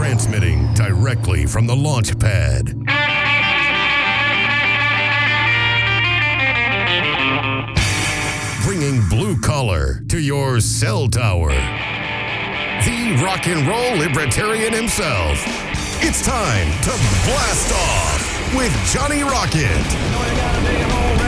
Transmitting directly from the launch pad. Bringing blue collar to your cell tower. The rock and roll libertarian himself. It's time to blast off with Johnny Rocket.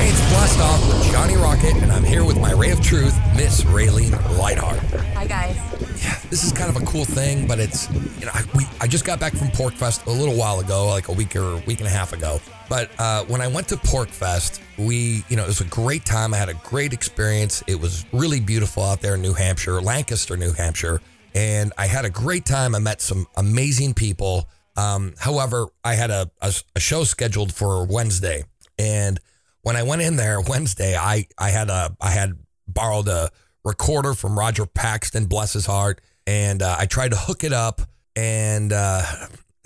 Hey, it's Blast Off with Johnny Rocket, and I'm here with my ray of truth, Miss Raylene Lightheart. Hi guys. Yeah, this is kind of a cool thing, but it's you know I, we I just got back from Pork Fest a little while ago, like a week or a week and a half ago. But uh, when I went to Pork Fest, we you know it was a great time. I had a great experience. It was really beautiful out there in New Hampshire, Lancaster, New Hampshire, and I had a great time. I met some amazing people. Um, however, I had a, a, a show scheduled for Wednesday, and when I went in there Wednesday, I I had a I had borrowed a recorder from Roger Paxton, bless his heart, and uh, I tried to hook it up, and uh,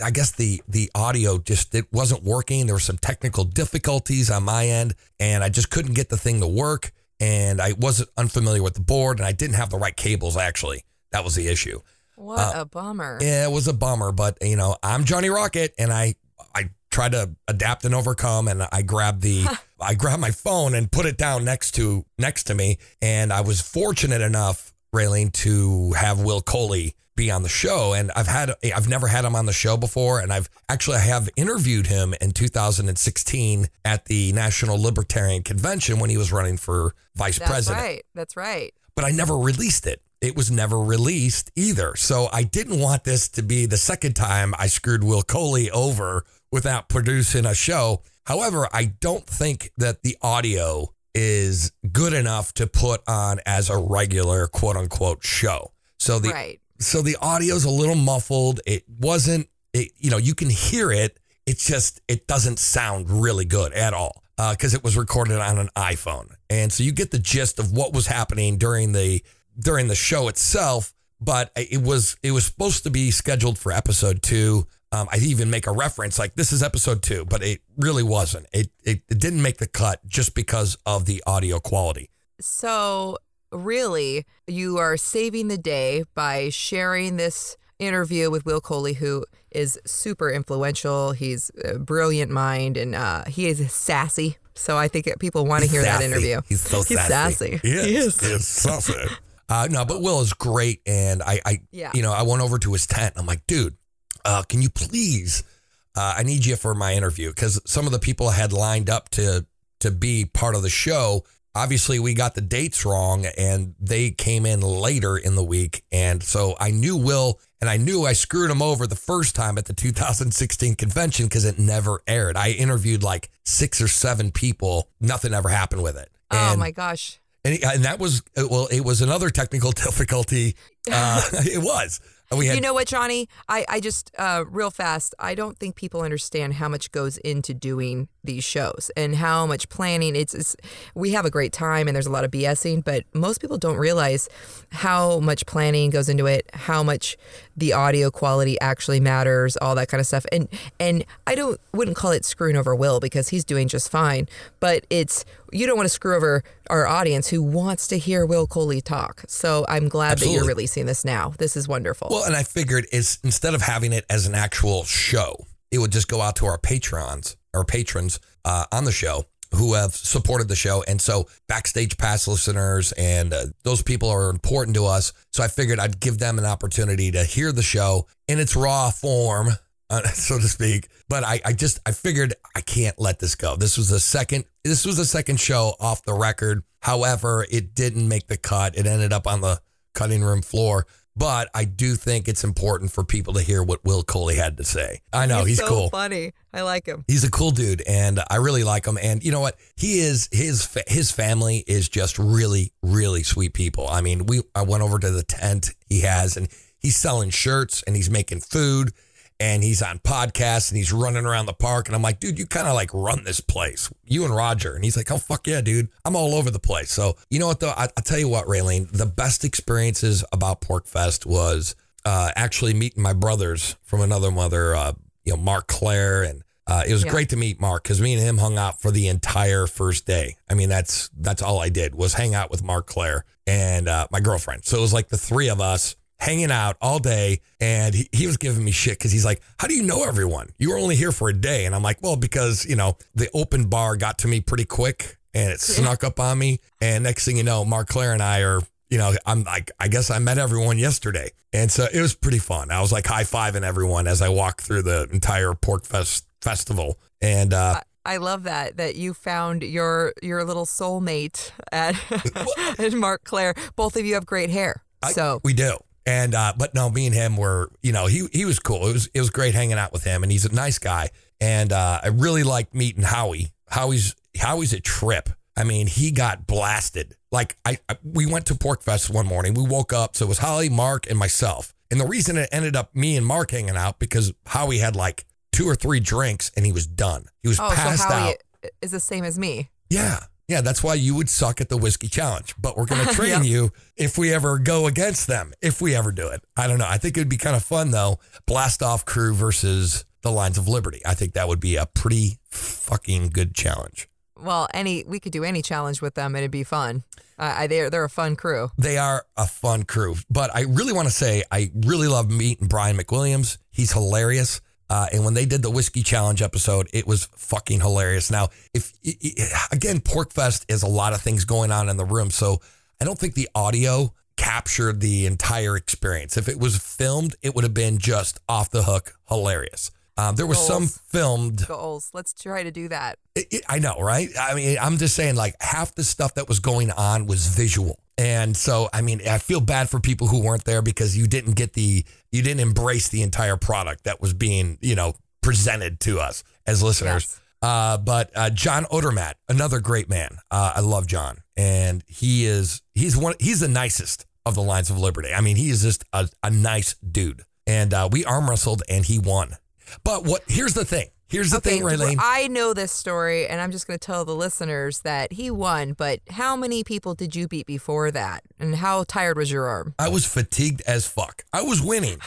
I guess the the audio just it wasn't working. There were some technical difficulties on my end, and I just couldn't get the thing to work. And I wasn't unfamiliar with the board, and I didn't have the right cables. Actually, that was the issue. What Uh, a bummer. Yeah, it was a bummer, but you know, I'm Johnny Rocket and I I tried to adapt and overcome and I grabbed the I grabbed my phone and put it down next to next to me and I was fortunate enough, Raylene, to have Will Coley be on the show and I've had I've never had him on the show before and I've actually I have interviewed him in 2016 at the National Libertarian Convention when he was running for vice That's president right. That's right. but I never released it. It was never released either. So I didn't want this to be the second time I screwed Will Coley over without producing a show. However, I don't think that the audio is good enough to put on as a regular quote unquote show. So the right. so the audio's a little muffled. It wasn't it, you know, you can hear it. It's just it doesn't sound really good at all uh, because it was recorded on an iPhone, and so you get the gist of what was happening during the during the show itself. But it was it was supposed to be scheduled for episode two. Um, I even make a reference like this is episode two, but it really wasn't. It, it it didn't make the cut just because of the audio quality. So, really, you are saving the day by sharing this interview with Will Coley, who is super influential. He's a brilliant mind and uh, he is sassy. So, I think people want to hear that interview. He's so He's sassy. sassy. He is. He is. He is sassy. Uh, no, but Will is great, and I, I, Yeah. you know, I went over to his tent. I'm like, dude, uh, can you please? Uh, I need you for my interview because some of the people I had lined up to to be part of the show. Obviously, we got the dates wrong, and they came in later in the week, and so I knew Will, and I knew I screwed him over the first time at the 2016 convention because it never aired. I interviewed like six or seven people, nothing ever happened with it. Oh my gosh. And, and that was uh, well, it was another technical difficulty. Uh, it was. We had you know what, Johnny? I, I just, uh, real fast, I don't think people understand how much goes into doing these shows and how much planning. It's, it's we have a great time and there's a lot of BSing, but most people don't realize how much planning goes into it, how much the audio quality actually matters, all that kind of stuff. And and I don't wouldn't call it screwing over Will because he's doing just fine, but it's you don't want to screw over our audience who wants to hear Will Coley talk. So I'm glad that you're releasing this now. This is wonderful. well, and I figured it's instead of having it as an actual show, it would just go out to our patrons, our patrons uh, on the show who have supported the show, and so backstage pass listeners and uh, those people are important to us. So I figured I'd give them an opportunity to hear the show in its raw form. Uh, so to speak, but I, I just I figured I can't let this go. This was the second this was the second show off the record. However, it didn't make the cut. It ended up on the cutting room floor. But I do think it's important for people to hear what Will Coley had to say. I know he's, so cool. funny. I like him. He's a cool dude, and I really like him. And you know what? He is his his family is just really really sweet people. I mean, we I went over to the tent he has, and he's selling shirts, and he's making food, and he's on podcasts, and he's running around the park. And I'm like, dude, you kind of like run this place, you and Roger. And he's like, oh fuck yeah, dude, I'm all over the place. So you know what though? I, I'll tell you what, Raylene, the best experiences about Pork Fest was uh, actually meeting my brothers from another mother, uh, you know, Mark Claire and uh, it was Yeah. great to meet Mark because me and him hung out for the entire first day. I mean, that's that's all I did was hang out with Mark Claire, and uh, my girlfriend. So it was like the three of us hanging out all day. And he, he was giving me shit because he's like, How do you know everyone? You were only here for a day. And I'm like, Well, because, you know, the open bar got to me pretty quick and it snuck up on me. And next thing you know, Mark Claire and I are, you know, I'm like, I guess I met everyone yesterday. And so it was pretty fun. I was like high fiving everyone as I walked through the entire Pork Fest festival. And uh, I love that that you found your your little soulmate at, at Mark Claire. Both of you have great hair. I- So we do. And uh, but no, me and him were, you know, he he was cool. It was it was great hanging out with him, and he's a nice guy. And uh, I really liked meeting Howie. Howie's Howie's a trip. I mean, he got blasted. Like I, I we went to Pork Fest one morning. We woke up, so it was Holly, Mark, and myself. And the reason it ended up me and Mark hanging out because Howie had like two or three drinks and he was done. He was oh, so passed Howie out. is the same as me. Yeah. Yeah, that's why you would suck at the whiskey challenge. But we're going to train Yep. you if we ever go against them, if we ever do it. I don't know. I think it'd be kind of fun, though. Blast off crew versus the Lions of Liberty. I think that would be a pretty fucking good challenge. Well, any we could do any challenge with them and it'd be fun. Uh, I, they're they're a fun crew. They are a fun crew. But I really want to say, I really love meeting Brian McWilliams. He's hilarious. Uh, and when they did the whiskey challenge episode, it was fucking hilarious. Now, if again, Porkfest is a lot of things going on in the room, so I don't think the audio captured the entire experience. If it was filmed, it would have been just off the hook hilarious. Um, there was some filmed Goals. Let's try to do that. it, it- I know, right? I mean, I'm just saying, like, half the stuff that was going on was visual. And so, I mean, I feel bad for people who weren't there because you didn't get the, you didn't embrace the entire product that was being, you know, presented to us as listeners. Yes. Uh, but uh, John Odermatt, another great man. Uh, I love John, and he is he's one he's the nicest of the lions of liberty. I mean, he is just a, a nice dude. And uh, we arm wrestled, and he won. But what? Here's the thing. Here's the thing, well, Raylene. I know this story, and I'm just going to tell the listeners that he won. But how many people did you beat before that? And how tired was your arm? I was fatigued as fuck. I was winning.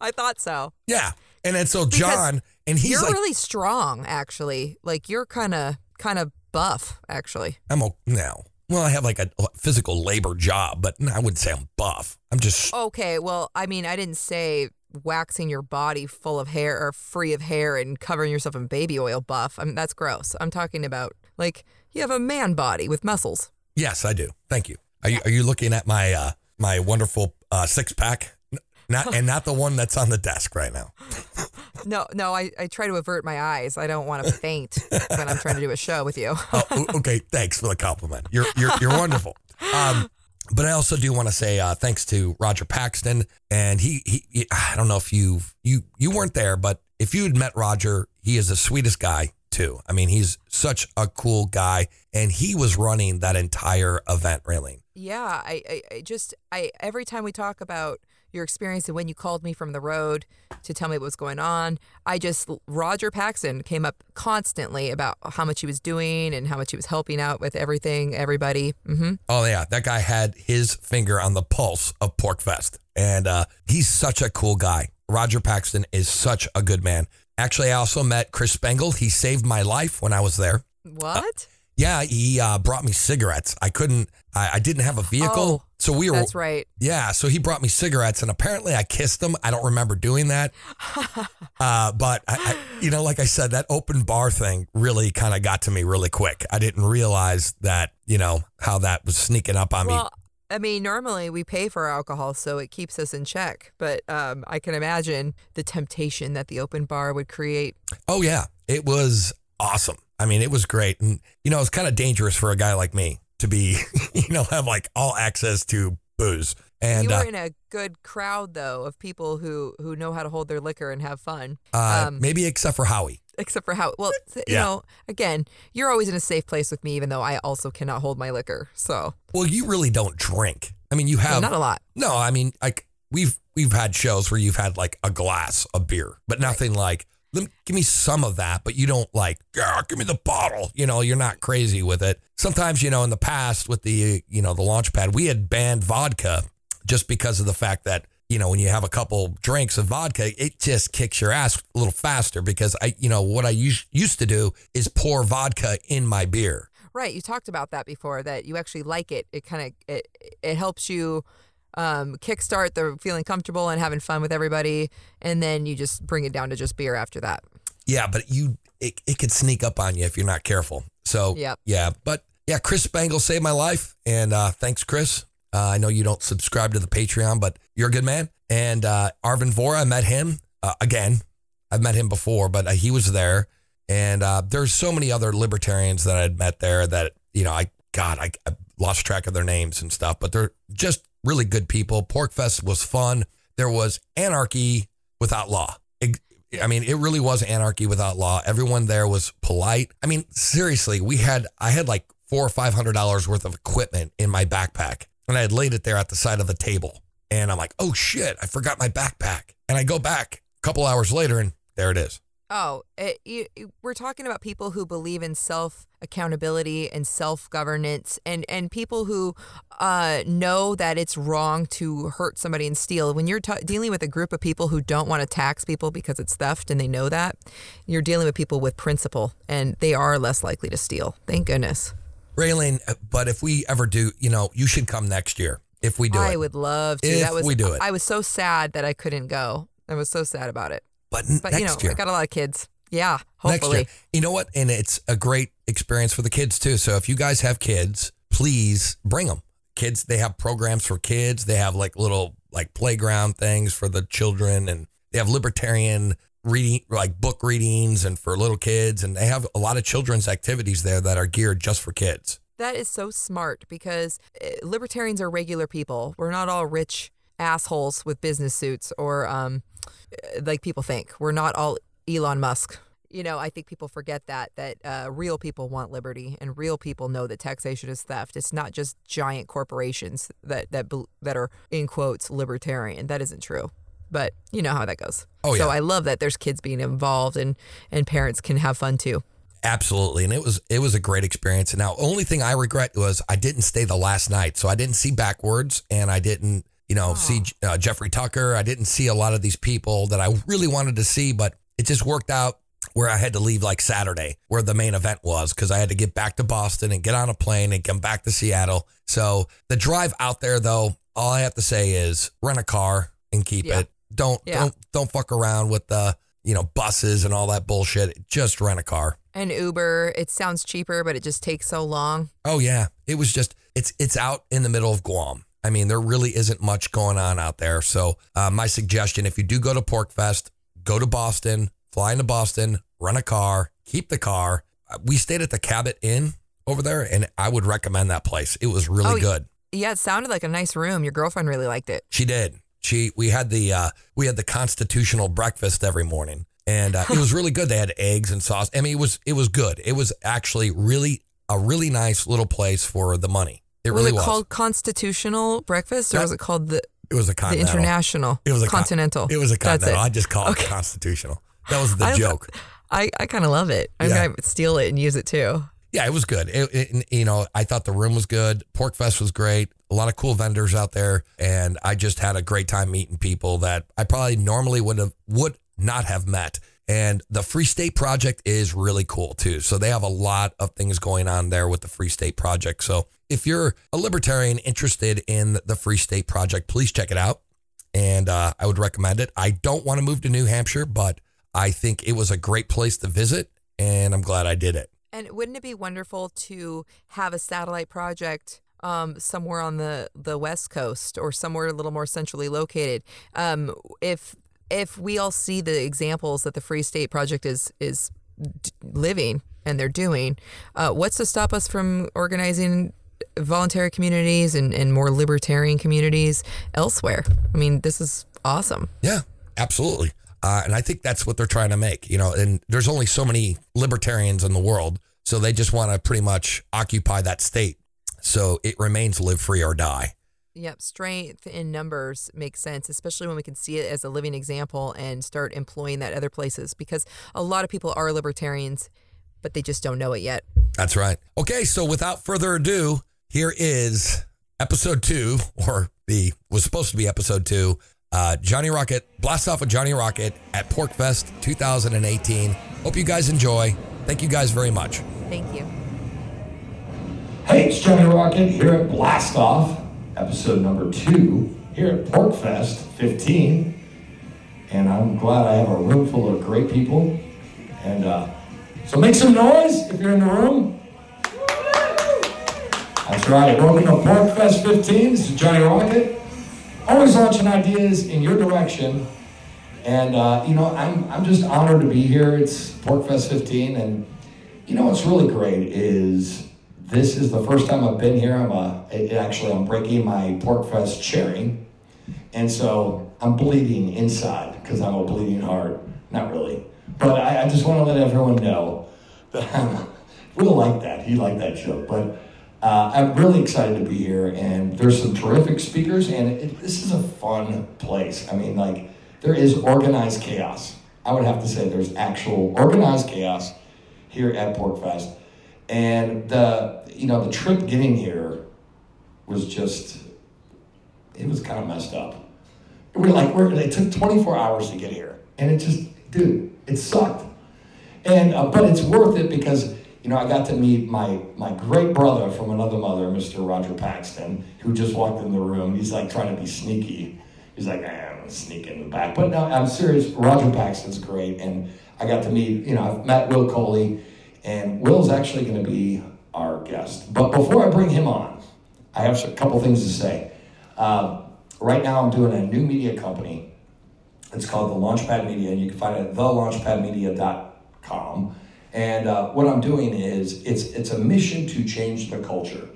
I thought so. Yeah. And then so John and he's you're like really strong, actually. Like you're kind of kind of buff, actually. I'm a now. Well, I have like a physical labor job, but I wouldn't say I'm buff. I'm just Okay, well, I mean, I didn't say waxing your body full of hair or free of hair and covering yourself in baby oil buff. I mean, that's gross. I'm talking about like you have a man body with muscles. yes, I do. Thank you. Are you are you looking at my uh my wonderful uh six pack? Not and not the one that's on the desk right now. No, no, I, I try to avert my eyes. I don't want to faint when I'm trying to do a show with you. Oh, okay. Thanks for the compliment. You're you're you're wonderful. Um, but I also do want to say uh, thanks to Roger Paxton, and he, he he I don't know if you you you weren't there, but if you had met Roger, he is the sweetest guy too. I mean, he's such a cool guy, and he was running that entire event, really. Yeah, I, I, I just I every time we talk about your experience and when you called me from the road to tell me what was going on, I just Roger Paxton came up constantly about how much he was doing and how much he was helping out with everything, everybody. hmm Oh yeah, that guy had his finger on the pulse of Porkfest, and uh, he's such a cool guy. Roger Paxton is such a good man. Actually, I also met Chris Spangle. He saved my life when I was there. What? Yeah, he uh, brought me cigarettes. I couldn't. I, I didn't have a vehicle, Oh, so we were. That's right. Yeah, so he brought me cigarettes, and apparently I kissed him. I don't remember doing that, uh, but I, I, you know, like I said, that open bar thing really kind of got to me really quick. I didn't realize that, you know, how that was sneaking up on me. Well, I mean, normally we pay for alcohol, so it keeps us in check. But um, I can imagine the temptation that the open bar would create. Oh yeah, it was awesome. I mean, it was great, and you know, it's kind of dangerous for a guy like me to be, you know, have like all access to booze. And you were uh, in a good crowd, though, of people who who know how to hold their liquor and have fun. uh, um, maybe except for Howie. Except for how well, th- you know, again, you're always in a safe place with me, even though I also cannot hold my liquor. So Well, you really don't drink. I mean, you no, have not a lot. No, I mean, like we've we've had shows where you've had like a glass of beer, but nothing like "Lem- give me some of that, but you don't like give me the bottle. You know, you're not crazy with it. Sometimes, you know, in the past with the you know the launch pad, we had banned vodka just because of the fact that you know when you have a couple drinks of vodka, it just kicks your ass a little faster. Because I, you know, what I us- used to do is pour vodka in my beer. Right. You talked about that before. That you actually like it. It kind of it it helps you um, kickstart the feeling comfortable and having fun with everybody, and then you just bring it down to just beer after that. Yeah, but you it, it could sneak up on you if you're not careful. So Yep. yeah, but yeah, Chris Spangle saved my life, and uh, thanks, Chris. Uh, I know you don't subscribe to the Patreon, but you're a good man. And uh, Arvin Vohra, I met him uh, again. I've met him before, but uh, he was there. And uh, there's so many other libertarians that I'd met there that you know, I God, I, I lost track of their names and stuff, but they're just really good people. Porkfest was fun. There was anarchy without law. Ex- I mean, it really was anarchy without law. Everyone there was polite. I mean, seriously, we had I had like four or five hundred dollars worth of equipment in my backpack, and I had laid it there at the side of the table. And I'm like, oh shit, I forgot my backpack. And I go back a couple hours later, and there it is. Oh, it, you- we're talking about people who believe in self accountability and self governance, and and people who uh, know that it's wrong to hurt somebody and steal. When you're ta dealing with a group of people who don't want to tax people because it's theft and they know that, you're dealing with people with principle, and they are less likely to steal. Thank goodness. Raylene, but if we ever do, you know, you should come next year if we do I it. would love to. If that was we do it. I was so sad that I couldn't go. I was so sad about it. But But next you know, year. I got a lot of kids. Yeah, next hopefully. year. You know what? And it's a great experience for the kids too. So if you guys have kids, please bring them. Kids, they have programs for kids. They have like little like playground things for the children, and they have libertarian reading like book readings and for little kids, and they have a lot of children's activities there that are geared just for kids. That is so smart because uh, libertarians are regular people. We're not all rich assholes with business suits or um, uh, like people think. We're not all Elon Musk. You know, I think people forget that that uh, real people want liberty and real people know that taxation is theft. It's not just giant corporations that that that are in quotes libertarian. That isn't true. But you know how that goes. Oh, yeah. So. I love that there's kids being involved and and parents can have fun too. Absolutely, and it was it was a great experience. And now, only thing I regret was I didn't stay the last night, so I didn't see backwards, and I didn't, you know, see uh, Jeffrey Tucker. I didn't see a lot of these people that I really wanted to see, but it just worked out where I had to leave like Saturday, where the main event was, because I had to get back to Boston and get on a plane and come back to Seattle. So the drive out there, though, all I have to say is rent a car and keep Yeah. it. Don't Yeah. don't don't fuck around with the you know buses and all that bullshit. Just rent a car. And Uber, it sounds cheaper, but it just takes so long. Oh yeah, it was just it's it's out in the middle of Guam. I mean, there really isn't much going on out there. So uh, my suggestion, if you do go to Porkfest, go to Boston, fly into Boston, rent a car, keep the car. Uh, We stayed at the Cabot Inn over there, and I would recommend that place. It was really Oh, good. Yeah, it sounded like a nice room. Your girlfriend really liked it. She did. She we had the uh, we had the constitutional breakfast every morning, and uh, it was really good. They had eggs and sauce. I mean, it was it was good. It was actually really a really nice little place for the money. It was really it was. called Constitutional Breakfast or That- was it called the, it was a the. International? It was a con- Continental. It was a continental. I just call Okay. it constitutional. That was the I joke. I, I kind of love it. I'm Yeah. going to steal it and use it too. Yeah, it was good. It, it- you know, I thought the room was good. Pork Fest was great. A lot of cool vendors out there, and I just had a great time meeting people that I probably normally would have would not have met. And the Free State Project is really cool too. So they have a lot of things going on there with the Free State Project. So if you're a libertarian interested in the Free State Project, please check it out. And uh, I would recommend it. I don't want to move to New Hampshire, but I think it was a great place to visit, and I'm glad I did it. And wouldn't it be wonderful to have a satellite project um, somewhere on the, the West Coast or somewhere a little more centrally located? Um, if if we all see the examples that the Free State Project is is living and they're doing, uh, what's to stop us from organizing voluntary communities and, and more libertarian communities elsewhere? I mean, this is awesome. Yeah, absolutely. Uh, and I think that's what they're trying to make, you know, and there's only so many libertarians in the world. So they just want to pretty much occupy that state. So it remains live free or die. Yep, strength in numbers makes sense, especially when we can see it as a living example and start employing that other places because a lot of people are libertarians, but they just don't know it yet. That's right. Okay. So without further ado, here is episode two, or the was supposed to be episode two. Uh, Johnny Rocket, blast off with Johnny Rocket at Porkfest 2018. Hope you guys enjoy. Thank you guys very much. Thank you. Hey, it's Johnny Rocket here at Blast Off, episode number two, here at Porkfest 15. And I'm glad I have a room full of great people. And uh, so make some noise if you're in the room. That's right. Welcome to Porkfest 15. This is Johnny Rocket. Always launching ideas in your direction. And, uh, you know, I'm, I'm just honored to be here. It's Porkfest 15. And, you know, what's really great is this is the first time I've been here. I'm a, actually, I'm breaking my Porkfest cherry. And so I'm bleeding inside because I'm a bleeding heart. Not really. But I, I just want to let everyone know that I'm, we'll like that. He liked that joke. But uh, I'm really excited to be here. And there's some terrific speakers. And it, this is a fun place. I mean, like, there is organized chaos. I would have to say there's actual organized chaos here at Porkfest. And the, you know, the trip getting here was just, it was kind of messed up. We're like, we're, it took 24 hours to get here. And it just, dude, it sucked. And, uh, but it's worth it because, you know, I got to meet my, my great brother from another mother, Mr. Roger Paxton, who just walked in the room. He's like trying to be sneaky. He's like, eh, I'm gonna sneak in the back. But no, I'm serious. Roger Paxton's great. And I got to meet, you know, I've met Will Coley, and Will's actually going to be our guest. But before I bring him on, I have a couple things to say. Uh, right now, I'm doing a new media company. It's called The Launchpad Media, and you can find it at thelaunchpadmedia.com. And uh, what I'm doing is it's it's a mission to change the culture.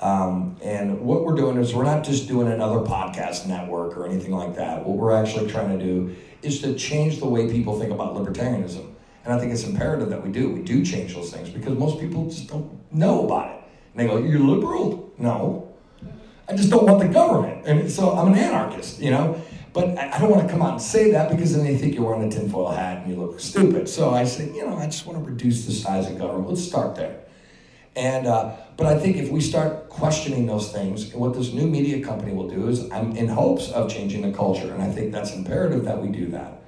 Um, and what we're doing is we're not just doing another podcast network or anything like that. What we're actually trying to do is to change the way people think about libertarianism. And I think it's imperative that we do. We do change those things because most people just don't know about it. And they go, You're liberal? No. I just don't want the government. And so I'm an anarchist, you know? But I don't want to come out and say that because then they think you're wearing a tinfoil hat and you look stupid. So I say, you know, I just want to reduce the size of government. Let's start there. And uh, but I think if we start questioning those things, what this new media company will do is I'm in hopes of changing the culture, and I think that's imperative that we do that.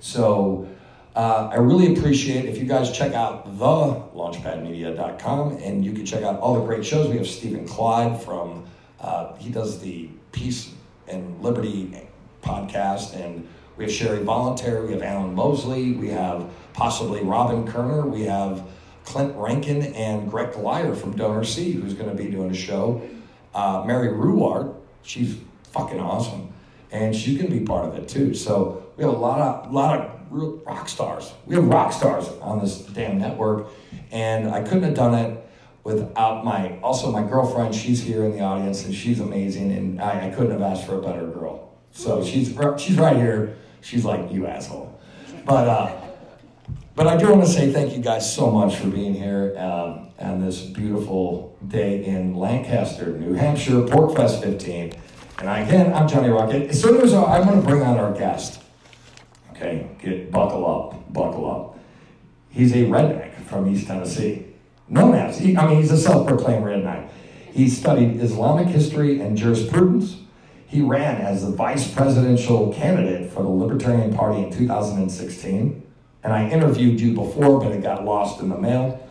So uh, I really appreciate if you guys check out thelaunchpadmedia.com and you can check out all the great shows. We have Stephen Clyde from uh, he does the Peace and Liberty podcast, and we have Sherry Voluntary, we have Alan Mosley, we have possibly Robin Koerner, we have Clint Rankin and Greg Glyer from Donor C, who's going to be doing a show. Uh, Mary Ruwart, she's fucking awesome, and she's going to be part of it too. So we have a lot of lot of real rock stars. We have rock stars on this damn network, and I couldn't have done it without my also my girlfriend. She's here in the audience, and she's amazing, and I, I couldn't have asked for a better girl. So she's she's right here. She's like you asshole, but. uh but I do want to say thank you guys so much for being here um, on this beautiful day in Lancaster, New Hampshire, Porkfest 15. And again, I'm Johnny Rocket. As soon as I'm going to bring on our guest, okay, get buckle up, buckle up. He's a redneck from East Tennessee, known as. He, I mean, he's a self-proclaimed redneck. He studied Islamic history and jurisprudence. He ran as the vice presidential candidate for the Libertarian Party in 2016 and I interviewed you before, but it got lost in the mail.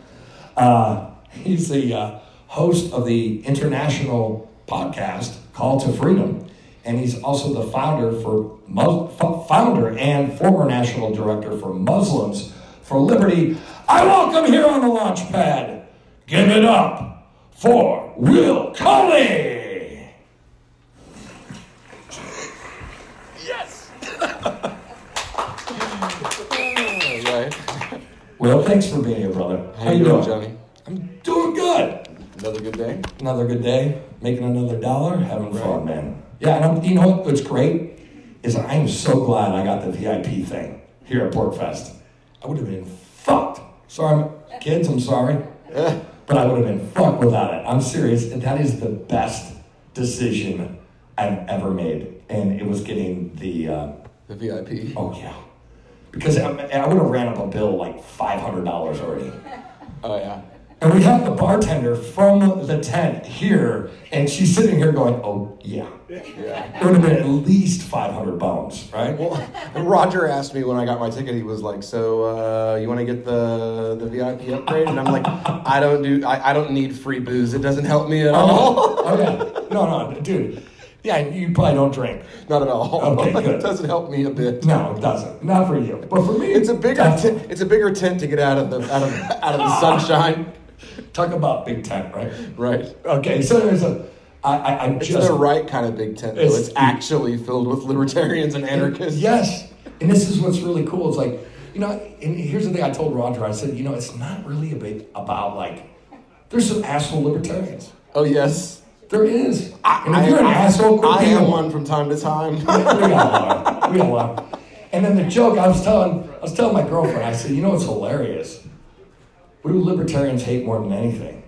Uh, he's the uh, host of the international podcast Call to Freedom, and he's also the founder for founder and former national director for Muslims for Liberty. I welcome here on the launch pad. Give it up for Will Coley. Yes. Will, thanks for being here, brother. How you doing, Johnny? I'm doing good. Another good day. Another good day, making another dollar, having fun, man. Yeah, and I'm, you know what, what's great is I am so glad I got the VIP thing here at Porkfest. I would have been fucked. Sorry, kids, I'm sorry. But I would have been fucked without it. I'm serious. and That is the best decision I've ever made. And it was getting the, uh, The VIP. oh yeah. Because I, I would have ran up a bill like $500 already. Oh yeah. And we have the bartender from the tent here, and she's sitting here going, "Oh yeah, Yeah. it would have been at least 500 bones, right?" Well, Roger asked me when I got my ticket. He was like, "So, uh, you want to get the the VIP upgrade?" And I'm like, "I don't do. I, I don't need free booze. It doesn't help me at all. Oh, oh yeah, no, no, dude, yeah, you probably don't drink. Not at all. Okay, good. it doesn't help me a bit. No, it doesn't. Not for you, but for me, It's a bigger. T- it's a bigger tent to get out of the out of out of the sunshine. Talk about big tent, right? Right. Okay, so there's a. I, I, I It's just the right kind of big tent, though. It's- It's, actually filled with libertarians and anarchists. Yes, and this is what's really cool. It's like you know, and here's the thing I told Roger. I said, you know, it's not really a bit about like. There's some asshole libertarians. Oh yes. There is. and if you're an I, asshole, I am one. one from time to time. we got one. We got one. And then the joke I was telling, I was telling my girlfriend. I said, you know what's hilarious? What do libertarians hate more than anything?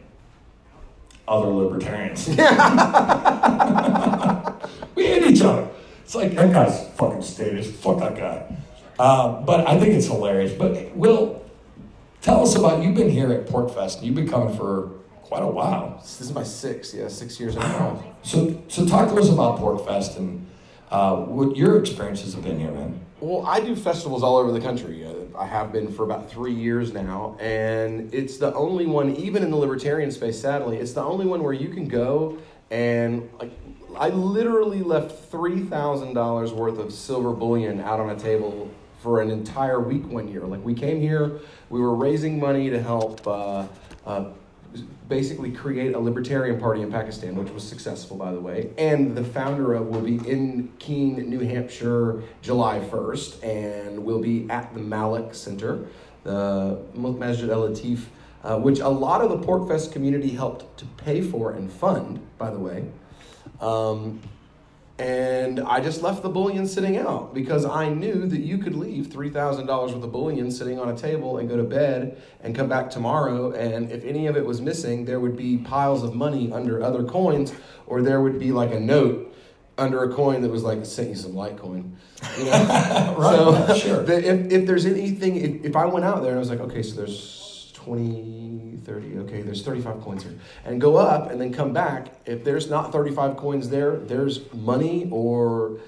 Other libertarians. we hate each other. It's like that guy's fucking status. Fuck that guy. Uh, but I think it's hilarious. But Will, tell us about you've been here at Porkfest. And you've been coming for quite a while. this is my sixth, yeah, six years in a row. So, so talk to us about Porkfest and uh, what your experiences have been here, man. Well, I do festivals all over the country. Uh, I have been for about three years now, and it's the only one, even in the libertarian space, sadly, it's the only one where you can go and like. I literally left three thousand dollars worth of silver bullion out on a table for an entire week one year. Like we came here, we were raising money to help. Uh, uh, basically create a libertarian party in Pakistan, which was successful, by the way. And the founder of will be in Keene, New Hampshire, July 1st, and will be at the Malik Center, the Masjid Al Latif, uh, which a lot of the Porkfest community helped to pay for and fund, by the way. Um, and I just left the bullion sitting out because I knew that you could leave $3,000 worth of bullion sitting on a table and go to bed and come back tomorrow. And if any of it was missing, there would be piles of money under other coins, or there would be like a note under a coin that was like, sent you some Litecoin. You know? Right, so, sure. if, if there's anything, if, if I went out there and I was like, okay, so there's 20, 30, okay, there's 35 coins here. And go up and then come back. If there's not 35 coins there, there's money or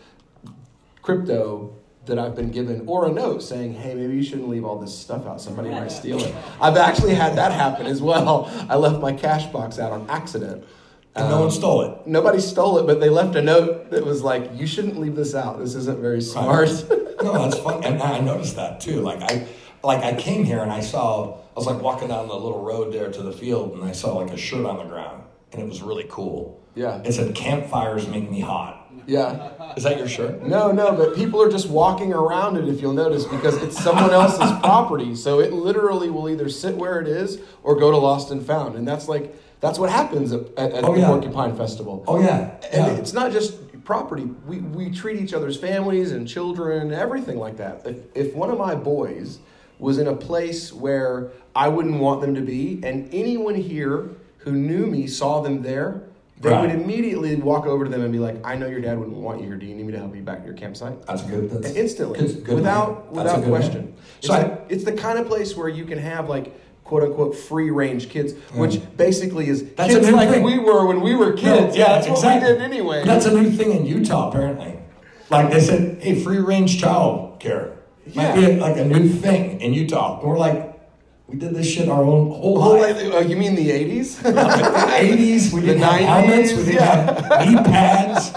crypto that I've been given or a note saying, hey, maybe you shouldn't leave all this stuff out. Somebody might steal it. I've actually had that happen as well. I left my cash box out on accident. And no one um, stole it. Nobody stole it, but they left a note that was like, you shouldn't leave this out. This isn't very smart. no, that's fun. And I noticed that too. Like I, like I came here and I saw. I was like walking down the little road there to the field, and I saw like a shirt on the ground, and it was really cool. Yeah. It said "Campfires make me hot." yeah. Is that your shirt? No, no, but people are just walking around it if you'll notice because it's someone else's property. So it literally will either sit where it is or go to Lost and Found. And that's like, that's what happens at, at, Oh, the yeah. Porcupine Festival. Oh yeah. And yeah. it's not just property. We, we treat each other's families and children, everything like that. If, if one of my boys was in a place where I wouldn't want them to be, and anyone here who knew me saw them there, they Right. would immediately walk over to them and be like, "I know your dad wouldn't want you here. Do you need me to help you back to your campsite?" That's good. That's Instantly, good- good without man. That's a without question. man. It's, So I- the, it's the kind of place where you can have like quote unquote free range kids, which basically is Mm. That's kids like thing. we were when we were No, kids. yeah, that's exactly. what we did anyway. That's a new thing in Utah, apparently. Like they said, hey, free range child care might Yeah. be like a new thing in Utah. And we're like, we did this shit our own whole Oh, life. like, uh, you mean the eighties? the 80s, we didn't The have 90s, helmets, we didn't yeah. have knee pads.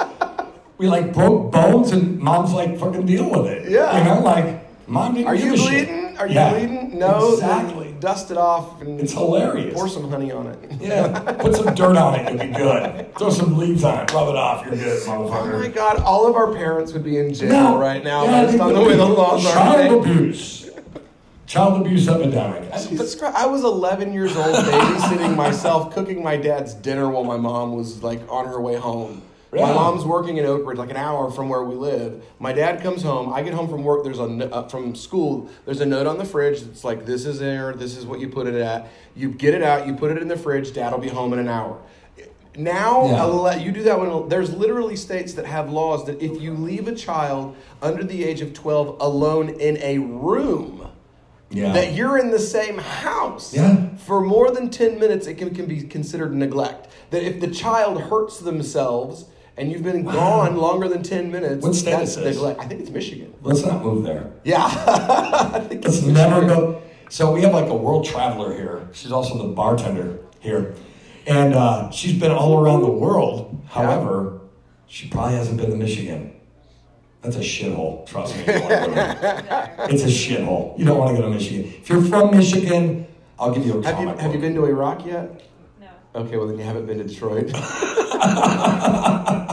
We like broke bones, and mom's like, fucking deal with it. Yeah. You know, like, mom didn't Are you a shit. bleeding? Are you Yeah. bleeding? No. Exactly. Dust it off and It's hilarious. Pour some honey on it. Yeah. Put some dirt on it, you'll be good. Throw some leaves on it, rub it off, you're good, motherfucker. Oh my God! All of our parents would be in jail right now Yeah, based on the way the laws are. Child abuse. Child abuse epidemic. I was 11 years old, babysitting myself, cooking my dad's dinner while my mom was like on her way home. Yeah. My mom's working in Oak Ridge, like an hour from where we live. My dad comes home. I get home from work. There's a uh, from school. There's a note on the fridge that's like, "This is there. This is what you put it at. You get it out. You put it in the fridge. Dad will be home in an hour." Now, Yeah. ele- you do that when there's literally states that have laws that if you leave a child under the age of 12 alone in a room, Yeah. that you're in the same house Yeah. for more than 10 minutes, it can, can be considered neglect. That if the child hurts themselves and you've been gone longer than 10 minutes, What state that's is this? neglect. I think it's Michigan. Let's not move there. Yeah. I think Let's it's never Michigan. go. So we have like a world traveler here. She's also the bartender here, and uh, she's been all around the world. However, she probably hasn't been to Michigan. That's a shithole. Trust me. You don't wanna go there. it's a shithole. You don't want to go to Michigan. If you're from Michigan, I'll give you a Have you, have you been to Iraq yet? No. Okay, well then you haven't been to Detroit.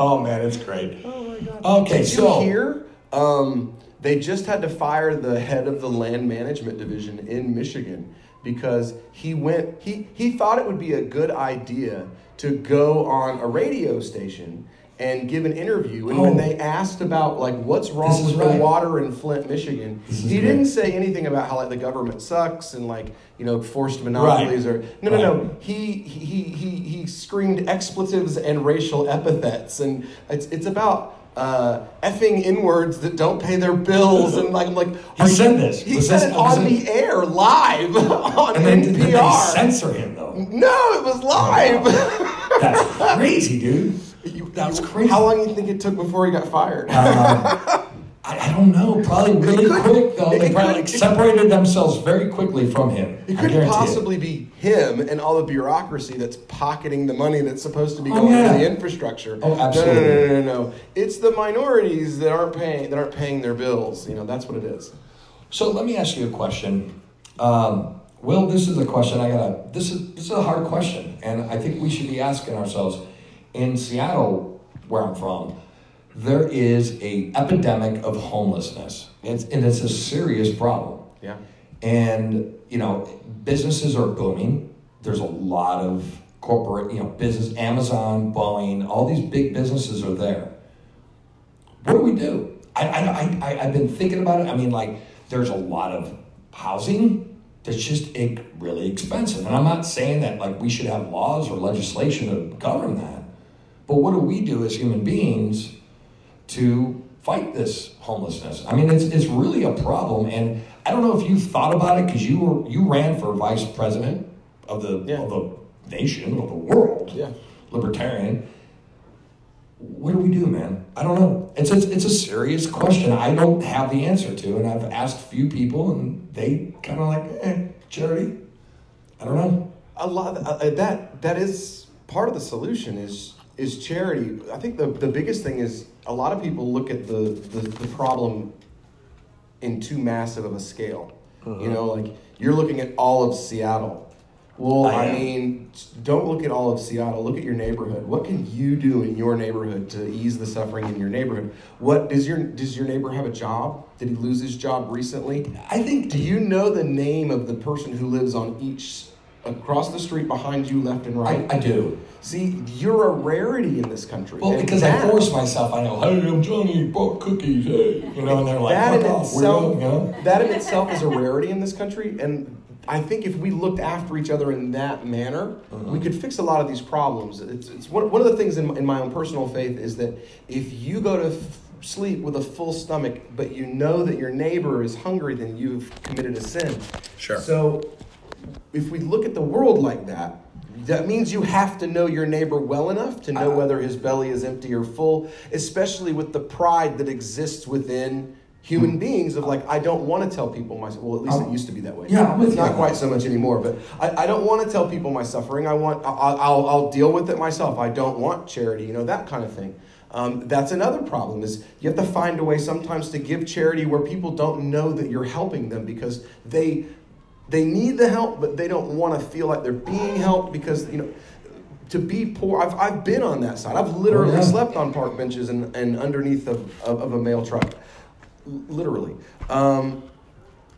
Oh man, it's great. Oh my god. Okay, Did so you hear? Um, they just had to fire the head of the land management division in Michigan because he went. He he thought it would be a good idea to go on a radio station and give an interview. And when Oh. they asked about like what's wrong with right. the water in Flint, Michigan, he great. didn't say anything about how like the government sucks and like you know forced monopolies or no no no. He he he he screamed expletives and racial epithets and it's it's about uh, effing inwards that don't pay their bills and like I'm like He said you- this. He Was said this- it on it- the air live on and then did they NPR. censor him though? no, it was live. That's crazy, dude. You- That's you- crazy. How long do you think it took before he got fired? I, I don't know. Probably really could- quick though. They probably like, separated themselves very quickly from him. It couldn't guarantee possibly be him and all the bureaucracy that's pocketing the money that's supposed to be Oh, going yeah. to the infrastructure. Oh, No, no, no, no, no, no. It's the minorities that aren't paying that aren't paying their bills. You know, that's what it is. So let me ask you a question. Um, Will, this is a question I gotta. This is this is a hard question, and I think we should be asking ourselves. In Seattle, where I'm from, there is a epidemic of homelessness. It's and it's a serious problem. Yeah. and you know businesses are booming there's a lot of corporate you know business amazon boeing all these big businesses are there what do we do I, I, I, i've been thinking about it i mean like there's a lot of housing that's just really expensive and i'm not saying that like we should have laws or legislation to govern that but what do we do as human beings to fight this homelessness. I mean, it's it's really a problem, and I don't know if you thought about it because you were you ran for vice president of the Yeah. of the nation of the world, Yeah. libertarian. What do we do, man? I don't know. It's, it's it's a serious question. I don't have the answer to, and I've asked a few people, and they kind of like, eh, charity. I don't know. A lot of, uh, that that is part of the solution is is charity. I think the the biggest thing is a lot of people look at the the, the problem in too massive of a scale. You uh-huh. know, like you're looking at all of Seattle. Well, I I, mean, don't look at all of Seattle. Look at your neighborhood. What can you do in your neighborhood to ease the suffering in your neighborhood? What does your does your neighbor have a job? Did he lose his job recently? I think Do you know the name of the person who lives on each across the street behind you, left and I, right? I do. See, you're a rarity in this country. Well, And because I force myself. I know, hey, I'm Johnny, bought cookies, hey, you know, and they're like, that in off, itself, you know. that in itself is a rarity in this country, and I think if we looked after each other in that manner, Uh-huh. we could fix a lot of these problems. It's, it's one, one of the things in, in my own personal faith is that if you go to f- sleep with a full stomach, but you know that your neighbor is hungry, then you've committed a sin. Sure. So if we look at the world like that, that means you have to know your neighbor well enough to know whether his belly is empty or full, especially with the pride that exists within human beings of like, I don't want to tell people my, well, at least it Um, used to be that way. yeah, it's not quite so much anymore, but I, I don't want to tell people my suffering. I want, I'll, I'll, I'll deal with it myself. I don't want charity, you know, that kind of thing. Um, that's another problem is you have to find a way sometimes to give charity where people don't know that you're helping them because they they need the help but they don't want to feel like they're being helped because you know to be poor i've, I've been on that side i've literally Oh, yeah. slept on park benches and, and underneath of, of, of a mail truck literally um,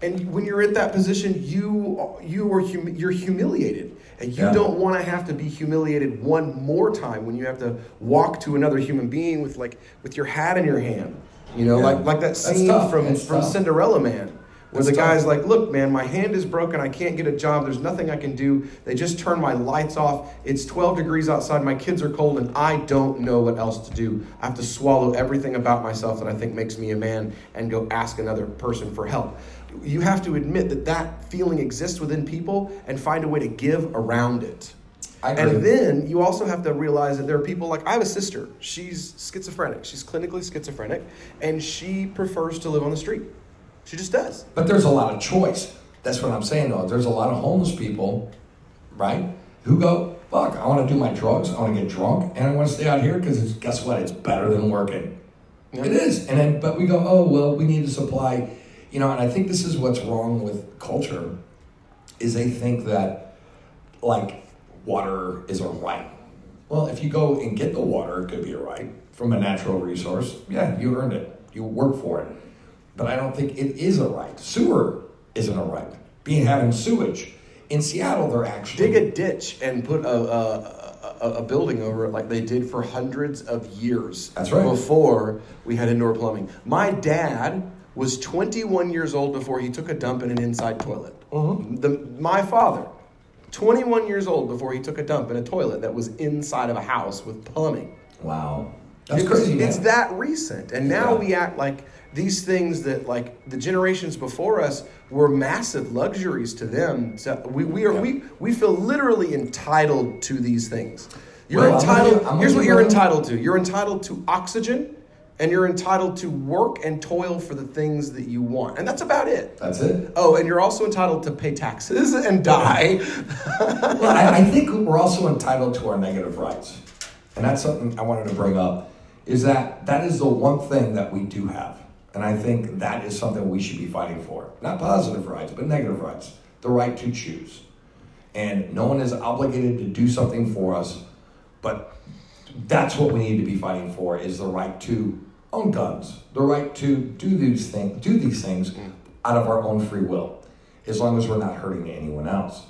and when you're at that position you you are hum- you're humiliated and you Yeah. don't want to have to be humiliated one more time when you have to walk to another human being with like with your hat in your hand you know Yeah. like like that scene from It's from tough. cinderella man Where the guy's like, look, man, my hand is broken. I can't get a job. There's nothing I can do. They just turned my lights off. It's 12 degrees outside. My kids are cold, and I don't know what else to do. I have to swallow everything about myself that I think makes me a man and go ask another person for help. You have to admit that that feeling exists within people and find a way to give around it. And then you also have to realize that there are people like I have a sister. She's schizophrenic. She's clinically schizophrenic, and she prefers to live on the street. She just does. But there's a lot of choice. That's what I'm saying, though. There's a lot of homeless people, right, who go, fuck, I want to do my drugs, I want to get drunk, and I want to stay out here because guess what? It's better than working. Yeah. It is. And then, but we go, oh, well, we need to supply, you know, and I think this is what's wrong with culture is they think that, like, water is a right. Well, if you go and get the water, it could be a right from a natural resource. Yeah, you earned it. You work for it. But I don't think it is a right. Sewer isn't a right. Being having sewage. In Seattle, they're actually Dig a ditch and put a, a, a, a building over it like they did for hundreds of years. That's right. Before we had indoor plumbing. My dad was 21 years old before he took a dump in an inside toilet. Mm-hmm. The, my father, 21 years old before he took a dump in a toilet that was inside of a house with plumbing. Wow. That's It was- crazy. man. It's that recent, and now Yeah. we act like these things that like the generations before us were massive luxuries to them. So we, we are we we feel literally entitled to these things. You're Well, I'm entitled. with you- I'm here's what you, you're entitled to. You're entitled to oxygen, and you're entitled to work and toil for the things that you want, and that's about it. That's it. Oh, and you're also entitled to pay taxes and die. well, I, I think we're also entitled to our negative rights, and that's something I wanted to bring up. Is that that is the one thing that we do have, and I think that is something we should be fighting for. Not positive rights, but negative rights. The right to choose, and no one is obligated to do something for us, but that's what we need to be fighting for: is the right to own guns, the right to do these things, do these things out of our own free will, as long as we're not hurting anyone else.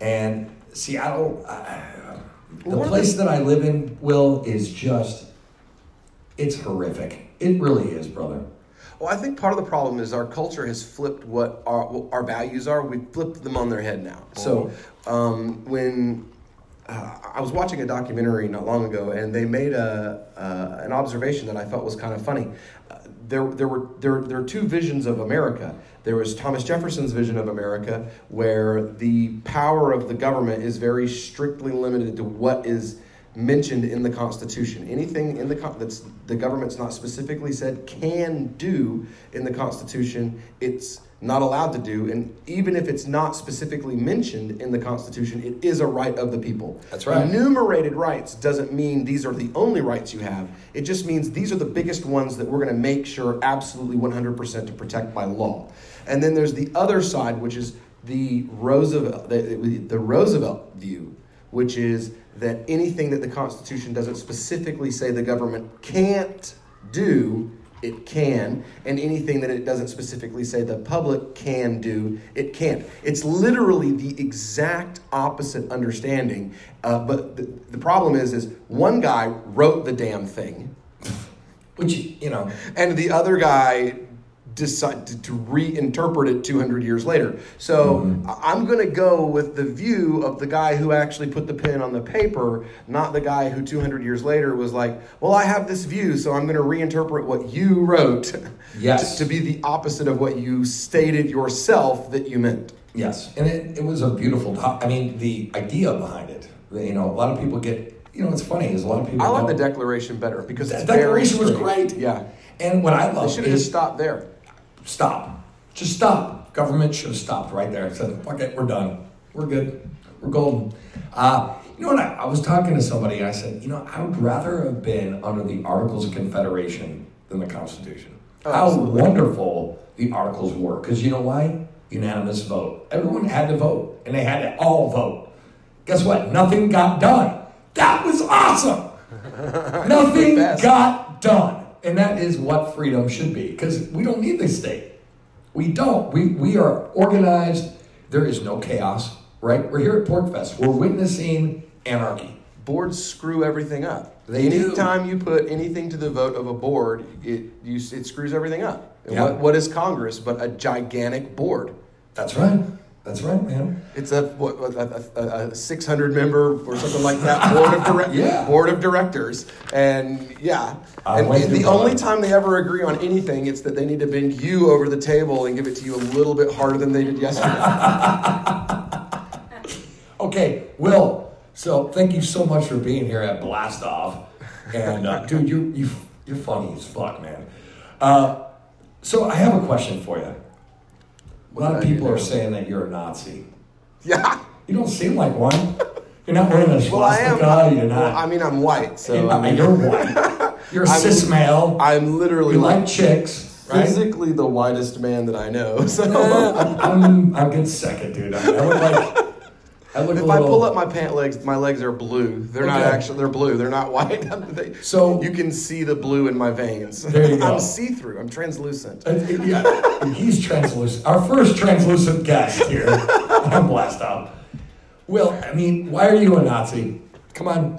And Seattle, uh, the place that I live in, Will, is just, it's horrific. It really is, brother. Well, I think part of the problem is our culture has flipped what our what our values are. We've flipped them on their head now. So um, when uh, I was watching a documentary not long ago, and they made a uh, an observation that I felt was kind of funny. Uh, there, there were there, there are two visions of America. There was Thomas Jefferson's vision of America, where the power of the government is very strictly limited to what is mentioned in the Constitution. Anything in the that's the government's not specifically said can do in the Constitution, it's not allowed to do. And even if it's not specifically mentioned in the Constitution, it is a right of the people. That's right. Enumerated rights doesn't mean these are the only rights you have. It just means these are the biggest ones that we're going to make sure absolutely 100% to protect by law. And then there's the other side, which is the Roosevelt, the, the Roosevelt view, which is that anything that the Constitution doesn't specifically say the government can't do, it can, and anything that it doesn't specifically say the public can do, it can't. It's literally the exact opposite understanding. Uh, but the, the problem is, is one guy wrote the damn thing, Which, you know, and the other guy decided to reinterpret it 200 years later. So mm-hmm. I- I'm going to go with the view of the guy who actually put the pen on the paper, not the guy who 200 years later was like, "Well, I have this view, so I'm going to reinterpret what you wrote Yes. to, to be the opposite of what you stated yourself that you meant." yes. And it, it was a beautiful, I mean, the idea behind it. You know, a lot of people get, you know, it's funny is a lot of people I like the Declaration better because The Declaration was great. Yeah, And what I love they should have just stopped there. Stop. Just stop. Government should have stopped right there said, fuck it, we're done. We're good. We're golden. Uh, you know what? I, I was talking to somebody and I said, you know, I would rather have been under the Articles of Confederation than the Constitution. Oh, How absolutely. wonderful the Articles were. Because you know why? Unanimous vote. Everyone had to vote, and they had to all vote. Guess what? Nothing got done. That was awesome. Nothing got done. And that is what freedom should be because we don't need the state. We don't. We, we are organized. There is no chaos, right? We're here at Pork Fest. We're witnessing anarchy. Boards screw everything up. They do. Anytime you put anything to the vote of a board, it you, it screws everything up. Yeah. What, what is Congress but a gigantic board? That's right. That's right, man. It's a what a, a, a six hundred member or something like that board of direct, Yeah. board of directors, and yeah, I and the the only time they ever agree on anything, it's that they need to bend you over the table and give it to you a little bit harder than they did yesterday. Okay, Will. So thank you so much for being here at Blast Off, and uh, dude, you you you're funny as fuck, man. Uh, so I have a question for you. A lot of people are saying that you're a Nazi. yeah. You don't seem like one. You're not wearing a Well, I am. swastika. You're well, not. I mean, I'm white, so you're, I uh, mean, you're white. You're a cis male. I'm literally You like chicks, right? physically the whitest man that I know. So eh, I'm, I'm good second, dude. I, I look like. I if I pull up my pant legs, my legs are blue. They're not actually. They're blue. They're not white. They- So- you can see the blue in my veins. There you go. I'm see through. I'm translucent. Uh, yeah, he's translucent. Our first translucent guest here on Blast Off. Well, I mean, why are you a Nazi? Come on.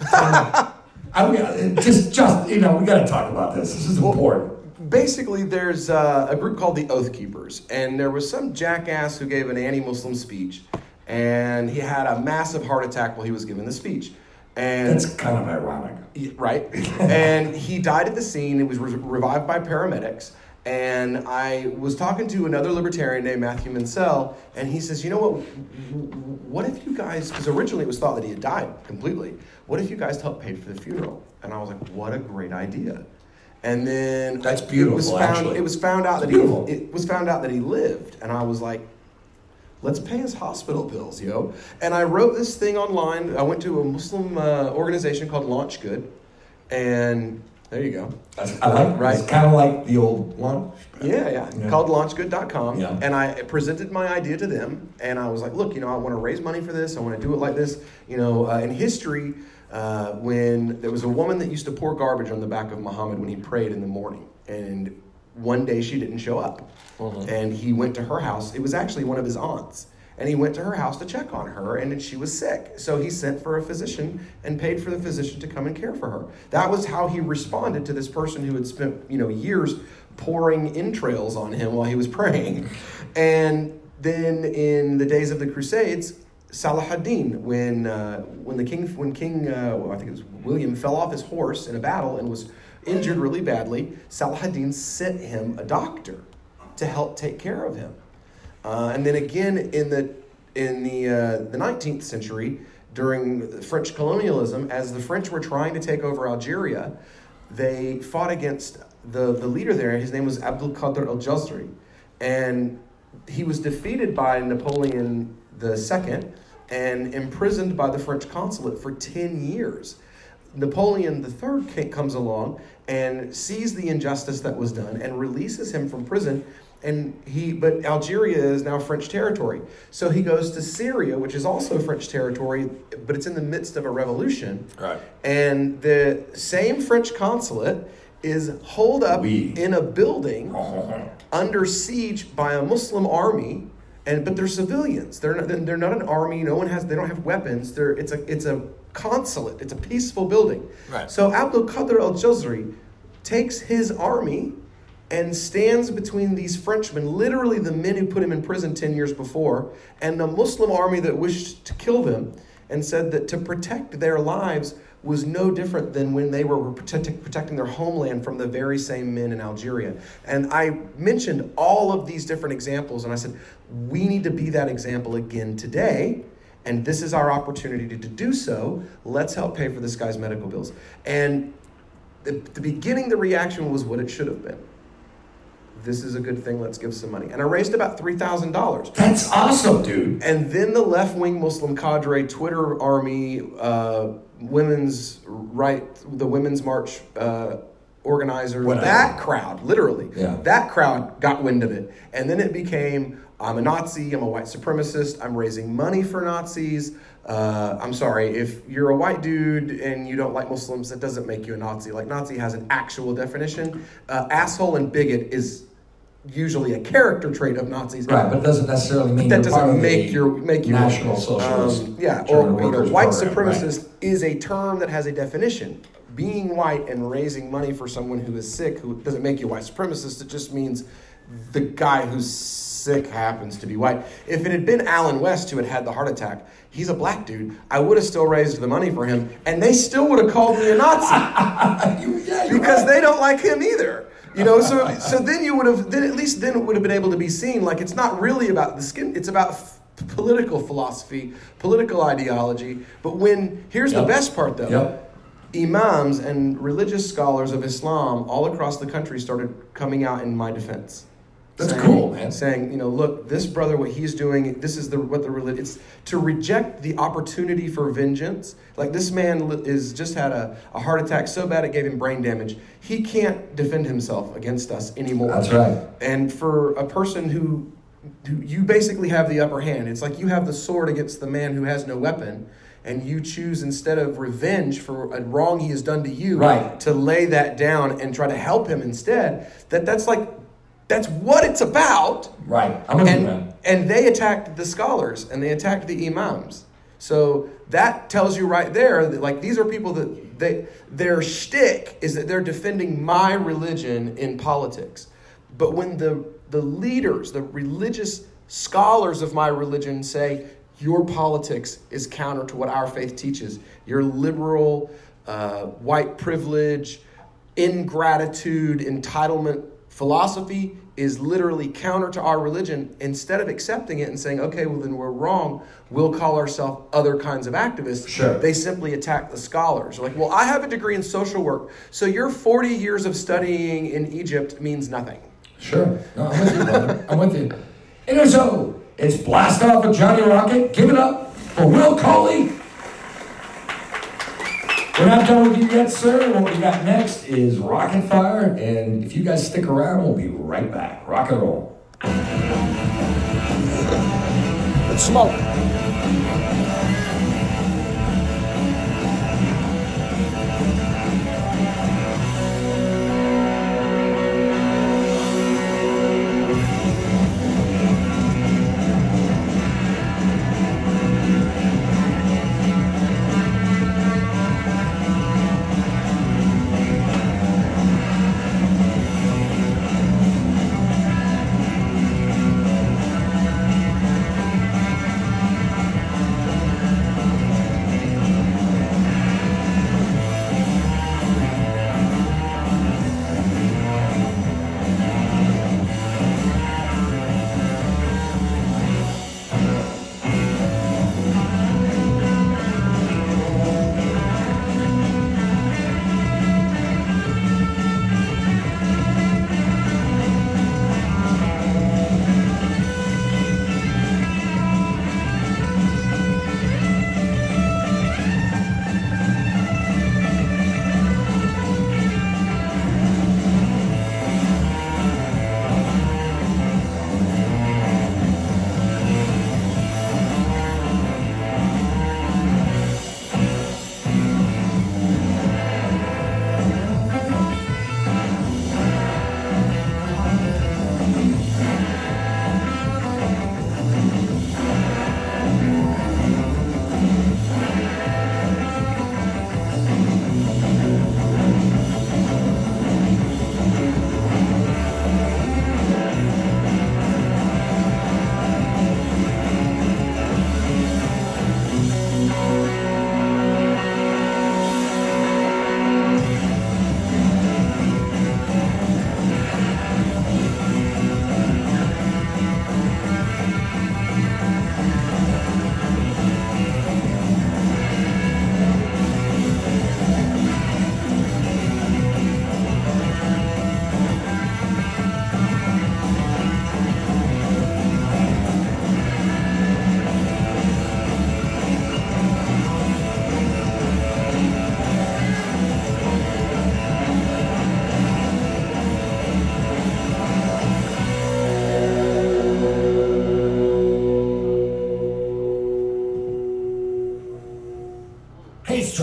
I mean, just, just you know, we got to talk about this. This is important. Basically, there's uh, a group called the Oath Keepers, and there was some jackass who gave an anti-Muslim speech, and he had a massive heart attack while he was giving the speech. And That's kind of ironic. Right? and he died at the scene. It was re- revived by paramedics. And I was talking to another libertarian named Matthew Mansell, and he says, "You know what? What if you guys? Because originally it was thought that he had died completely. What if you guys helped pay for the funeral?" And I was like, "What a great idea!" And then That's It was beautiful, found, actually. it was found out It's that beautiful. he it was found out that he lived, and I was like, let's pay his hospital bills, yo. And I wrote this thing online. I went to a Muslim uh, organization called Launch Good, and there you go. That's, I like, Right. It's kind of like the old one. Yeah, yeah, Yeah. called launchgood.com. Yeah. And I presented my idea to them, and I was like, look, you know, I want to raise money for this. I want to do it like this. You know, uh, in history, uh, when there was a woman that used to pour garbage on the back of Muhammad when he prayed in the morning, and one day she didn't show up, and he went to her house. It was actually one of his aunts. And he went to her house to check on her, and she was sick. So he sent for a physician and paid for the physician to come and care for her. That was how he responded to this person who had spent, you know, years pouring entrails on him while he was praying. And then in the days of the Crusades, Salah ad-Din, when uh, when the king when King uh, well, I think it was William fell off his horse in a battle and was injured really badly, Salah ad-Din sent him a doctor to help take care of him. Uh, and then again in the in the uh, the 19th century, during French colonialism, as the French were trying to take over Algeria, they fought against the, the leader there. His name was Abdul Qadir al Jazri, and he was defeated by Napoleon II and imprisoned by the French consulate for 10 years. Napoleon III comes along and sees the injustice that was done and releases him from prison. And he, but Algeria is now French territory. So he goes to Syria, which is also French territory, but it's in the midst of a revolution. Right. And the same French consulate is holed up Oui. in a building under siege by a Muslim army, and but they're civilians. They're not, they're not an army. No one has. They don't have weapons. They're it's a it's a consulate. It's a peaceful building. Right. So Abdul Qadir al Jazri takes his army and stands between these Frenchmen, literally the men who put him in prison 10 years before, and the Muslim army that wished to kill them, and said that to protect their lives was no different than when they were protect, protecting their homeland from the very same men in Algeria. And I mentioned all of these different examples, and I said, we need to be that example again today. And this is our opportunity to, to do so. Let's help pay for this guy's medical bills. And the, the beginning, the reaction was what it should have been. This is a good thing. Let's give some money. And I raised about three thousand dollars. That's awesome, dude. And then the left wing Muslim cadre, Twitter army, uh, women's right, the women's march uh, organizer, Whatever. that crowd, literally, Yeah. that crowd got wind of it. And then it became I'm a Nazi, I'm a white supremacist, I'm raising money for Nazis. Uh, I'm sorry, if you're a white dude and you don't like Muslims, that doesn't make you a Nazi. Like, Nazi has an actual definition. Uh, asshole and bigot is usually a character trait of Nazis. Right, but it doesn't necessarily mean that doesn't make your make you National Socialist. Um, yeah, German or you know, white Program, right. supremacist is a term that has a definition. being white and raising money for someone who is sick, who doesn't make you a white supremacist. It just means the guy who's sick happens to be white. If it had been Allen West who had had the heart attack, he's a black dude. I would have still raised the money for him, and they still would have called me a Nazi because they don't like him either. You know, so so then you would have then at least then it would have been able to be seen like it's not really about the skin. It's about f- political philosophy, political ideology. But when here's the best part though. Yep. Imams and religious scholars of Islam all across the country started coming out in my defense. That's cool, man. Saying, you know, look, this brother, what he's doing, this is the what the religion. It's to reject the opportunity for vengeance. Like this man is just had a, a heart attack so bad it gave him brain damage. He can't defend himself against us anymore. That's right. And for a person who, who you basically have the upper hand. It's like you have the sword against the man who has no weapon, and you choose instead of revenge for a wrong he has done to you, Right. to lay that down and try to help him instead. That that's like that's what it's about. Right. I'm with you, man. And and they attacked the scholars and they attacked the imams. So that tells you right there that like these are people that they their shtick is that they're defending my religion in politics. But when the the leaders, the religious scholars of my religion say your politics is counter to what our faith teaches, your liberal, uh, white privilege, ingratitude, entitlement philosophy is literally counter to our religion. Instead of accepting it and saying, okay, well, then we're wrong, we'll call ourselves other kinds of activists, Sure. they simply attack the scholars. Like, well, I have a degree in social work, so your 40 years of studying in Egypt means nothing. Sure. No, I'm with you, brother. I'm with you. And so, it's Blast Off with Johnny Rocket. Give it up for Will Coley. We're not done with you yet, sir. What we got next is Rocket Fire. And if you guys stick around, we'll be right back. Rock and roll. It's smoke.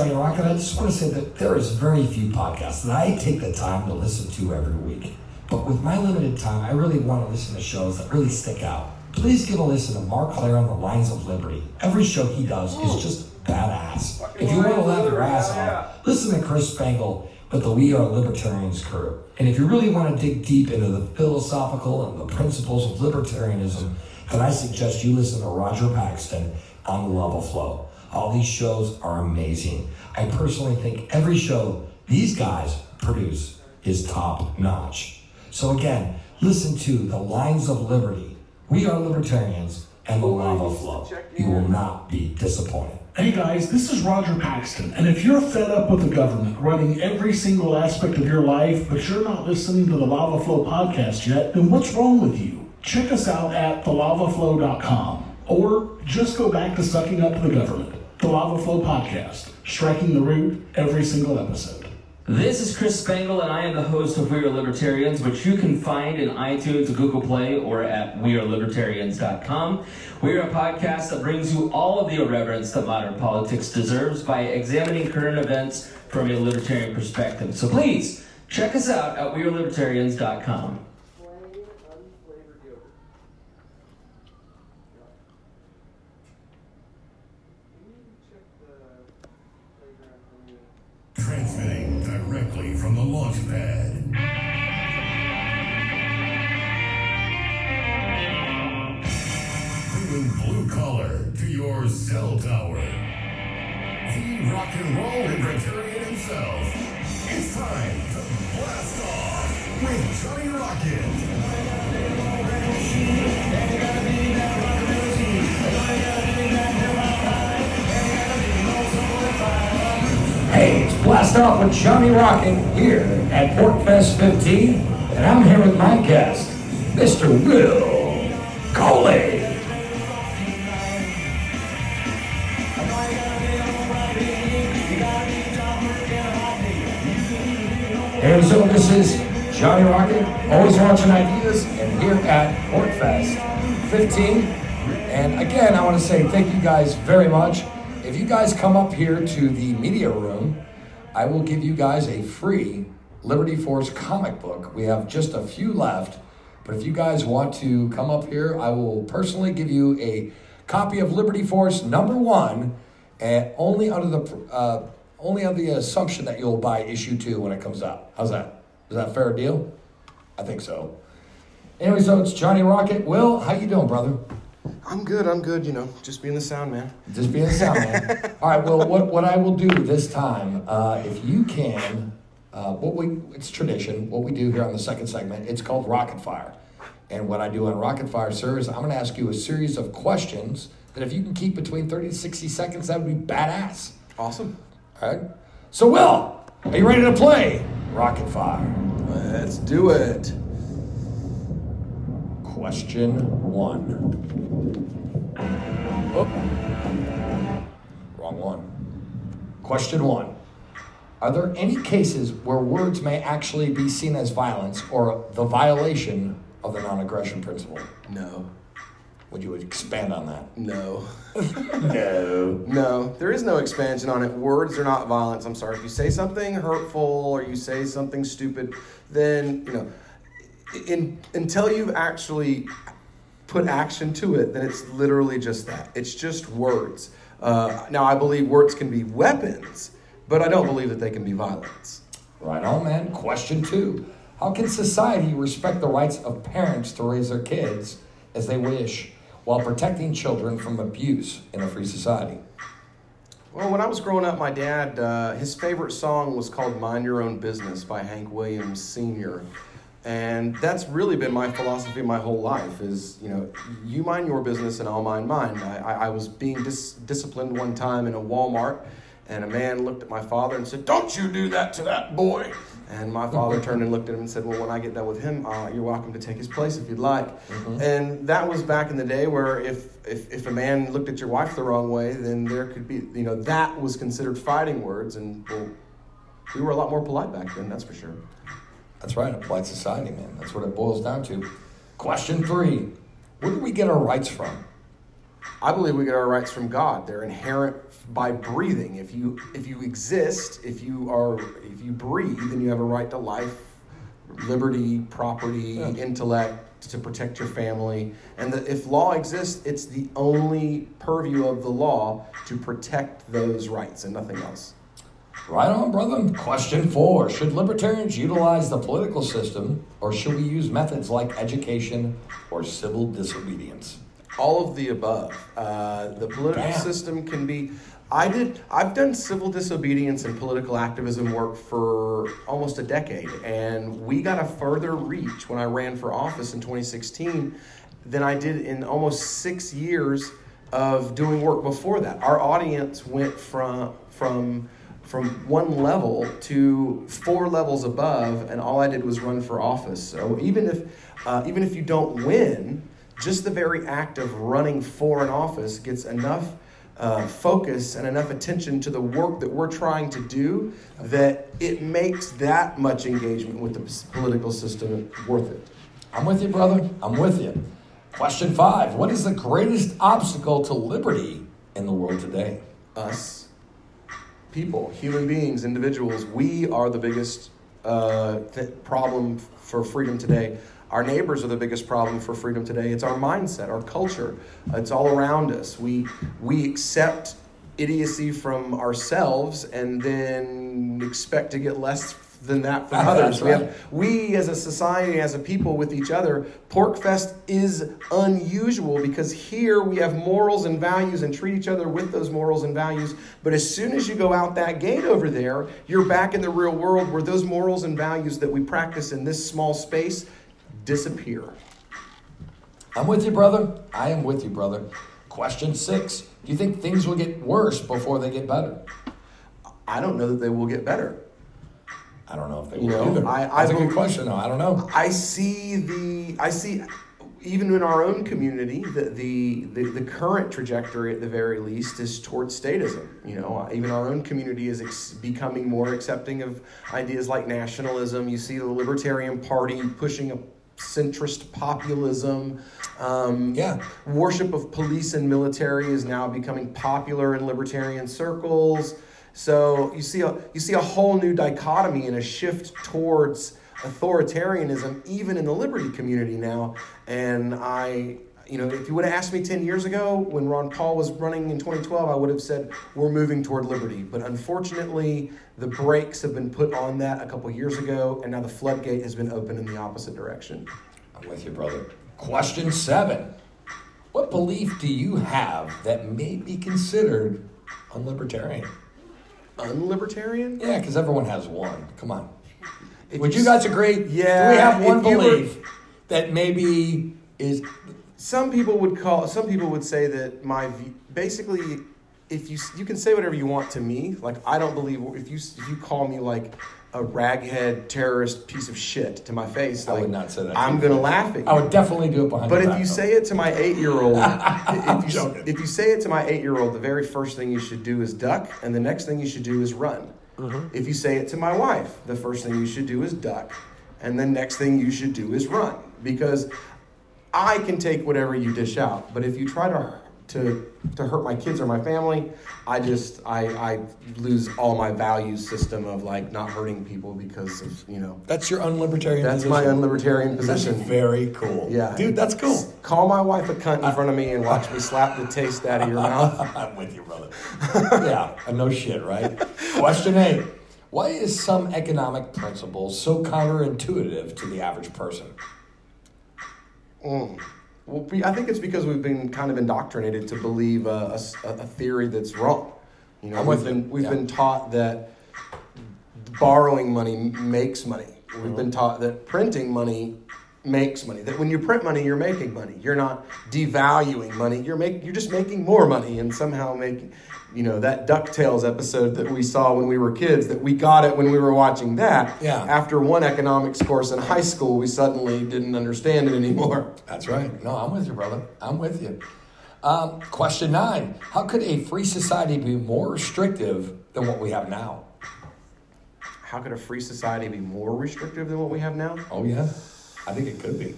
Johnny Rocket. I just want to say that there is very few podcasts that I take the time to listen to every week. But with my limited time, I really want to listen to shows that really stick out. Please give a listen to Marc Clair on the Lions of Liberty. Every show he does is just badass. If you want to laugh your ass off, listen to Chris Spangle with the We Are Libertarians crew. And if you really want to dig deep into the philosophical and the principles of libertarianism, then I suggest you listen to Roger Paxton on the Lava Flow. All these shows are amazing. I personally think every show these guys produce is top notch. So again, listen to The Lions of Liberty. We are libertarians and the lava flow. You will not be disappointed. Hey guys, this is Roger Paxton, and if you're fed up with the government running every single aspect of your life, but you're not listening to the Lava Flow podcast yet, then what's wrong with you? Check us out at thelavaflow.com, or just go back to sucking up to the government. The Lava Flow podcast, striking the root every single episode. This is Chris Spangle, and I am the host of We Are Libertarians, which you can find in iTunes, Google Play, or at WeAreLibertarians.com. We are a podcast that brings you all of the irreverence that modern politics deserves by examining current events from a libertarian perspective. So please check us out at WeAreLibertarians.com. launch. Bringing blue collar to your cell tower. The rock and roll libertarian himself. It's time to blast off with Johnny Rocket. Blast Off with Johnny Rocket here at Porkfest 15, and I'm here with my guest, Mr. Will Coley. And so this is Johnny Rocket, always launching ideas, and here at Porkfest 15. And again, I want to say thank you guys very much. If you guys come up here to the media room, I will give you guys a free Liberty Force comic book. We have just a few left, but if you guys want to come up here, I will personally give you a copy of Liberty Force number one, and only under the uh, only on the assumption that you'll buy issue two when it comes out. How's that? Is that a fair deal? I think so. Anyway, so it's Johnny Rocket. Will, how you doing, brother? I'm good. I'm good. You know, just being the sound man. Just being a sound man. All right. Well, what, what I will do this time, uh, if you can, uh, what we it's tradition. What we do here on the second segment, it's called Rocket Fire. And what I do on Rocket Fire, sir, is I'm going to ask you a series of questions that if you can keep between 30 to 60 seconds, that would be badass. Awesome. All right. So, Will, are you ready to play Rocket Fire? Let's do it. Question one. Oh. Wrong one. Question one. Are there any cases where words may actually be seen as violence or the violation of the non aggression principle? No. Would you expand on that? No. No. No, there is no expansion on it. Words are not violence. I'm sorry. If you say something hurtful or you say something stupid, then, you know, in, until you've actually put action to it, then it's literally just that. It's just words. Uh, now, I believe words can be weapons, but I don't believe that they can be violence. Right on, man. Question two. How can society respect the rights of parents to raise their kids as they wish while protecting children from abuse in a free society? Well, when I was growing up, my dad, uh, his favorite song was called Mind Your Own Business by Hank Williams Sr. And that's really been my philosophy my whole life is, you know, you mind your business and I'll mind mine. I, I, was being dis- disciplined one time in a Walmart and a man looked at my father and said, don't you do that to that boy. And my father turned and looked at him and said, well, when I get done with him, uh, you're welcome to take his place if you'd like. And that was back in the day where if, if, if a man looked at your wife the wrong way, then there could be, you know, that was considered fighting words. And, well, we were a lot more polite back then, that's for sure. That's right, a polite society, man. That's what it boils down to. Question three Where do we get our rights from? I believe we get our rights from God. They're inherent by breathing. If you if you exist, if you are if you breathe, then you have a right to life, liberty, property, intellect to protect your family. And that if law exists, it's the only purview of the law to protect those rights and nothing else. Right on, brother. Question four Should libertarians utilize the political system or should we use methods like education or civil disobedience? All of the above. Uh, the political Damn. system can be. I did. I've done civil disobedience and political activism work for almost a decade, and we got a further reach when I ran for office in 2016 than I did in almost six years of doing work before that. Our audience went from from from one level to four levels above, and all I did was run for office. So even if uh, even if you don't win, just the very act of running for an office gets enough uh, focus and enough attention to the work that we're trying to do that it makes that much engagement with the political system worth it. I'm with you, brother. I'm with you. Question five What is the greatest obstacle to liberty in the world today? Us, people, human beings, individuals, we are the biggest uh, th- problem for freedom today. Our neighbors are the biggest problem for freedom today. It's our mindset, our culture. It's all around us. We we accept idiocy from ourselves and then expect to get less than that from others. We right. have we as a society, as a people with each other, Porkfest is unusual because here we have morals and values and treat each other with those morals and values. But as soon as you go out that gate over there, you're back in the real world where those morals and values that we practice in this small space disappear. I'm with you, brother. I am with you, brother. Question six Do you think things will get worse before they get better? I don't know that they will get better. I don't know if they You will know, either. I- That's I a good question, though. I don't know. I see the I see even in our own community the, the the the current trajectory at the very least is towards statism. You know, even our own community is ex- becoming more accepting of ideas like nationalism. You see the Libertarian Party pushing a centrist populism. Um, Yeah. worship of police and military is now becoming popular in libertarian circles. So you see a you see a whole new dichotomy and a shift towards authoritarianism even in the liberty community now. And I you know, if you would have asked me 10 years ago when Ron Paul was running in 2012, I would have said we're moving toward liberty. But unfortunately, the brakes have been put on that a couple years ago, and now the floodgate has been opened in the opposite direction. I'm with you, brother. Question seven What belief do you have that may be considered unlibertarian? Unlibertarian? Yeah, because everyone has one. Come on. If Would you you guys agree? Yeah, Do we have one if you were- belief that maybe is. some people would call some people would say that my view, basically if you you can say whatever you want to me like i don't believe if you if you call me like a raghead terrorist piece of shit to my face I would not say that. i'm gonna laugh at you I would definitely do it behind but if back, you though. say it to my eight-year-old, if you if you say it to my eight-year-old, the very first thing you should do is duck, and the next thing you should do is run. Mm-hmm. If you say it to my wife, the first thing you should do is duck, and the next thing you should do is run, because I can take whatever you dish out. But if you try to to to hurt my kids or my family, I just I I lose all my value system of like not hurting people because of you know That's your unlibertarian position. that's position. my unlibertarian That's position. very cool. Yeah. Dude, that's cool. Call my wife a cunt in front of me and watch me slap the taste out of your mouth. I'm with you, brother. yeah, uh, no shit, right? Question eight. Why is some economic principle so counterintuitive to the average person? We- I think it's because we've been kind of indoctrinated to believe a theory that's wrong. You know, we've been we've Yeah. been taught that borrowing money makes money. We've Mm-hmm. been taught that printing money makes money. That when you print money, you're making money. You're not devaluing money. You're make, you're just making more money and somehow making you know that DuckTales episode that we saw when we were kids that we got it when we were watching that. Yeah. After one economics course in high school, we suddenly didn't understand it anymore. That's right. No, I'm with you, brother. I'm with you. Um, question nine. How could a free society be more restrictive than what we have now? How could a free society be more restrictive than what we have now? Oh, yeah. I think it could be.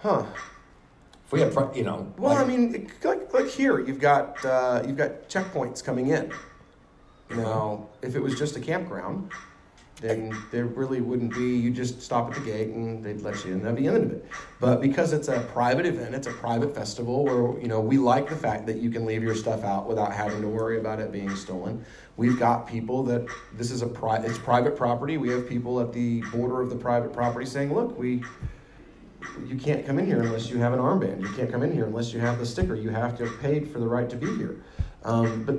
Huh. If we had, you know. Well, like- I mean, it- like, like here, you've got uh, you've got checkpoints coming in. Now, if it was just a campground, then there really wouldn't be. You just stop at the gate and they'd let you in. That'd be the end of it. But because it's a private event, it's a private festival where you know we like the fact that you can leave your stuff out without having to worry about it being stolen. We've got people that this is a pri- it's private property. We have people at the border of the private property saying, "Look, we." You can't come in here unless you have an armband. You can't come in here unless you have the sticker. You have to have paid for the right to be here. Um, but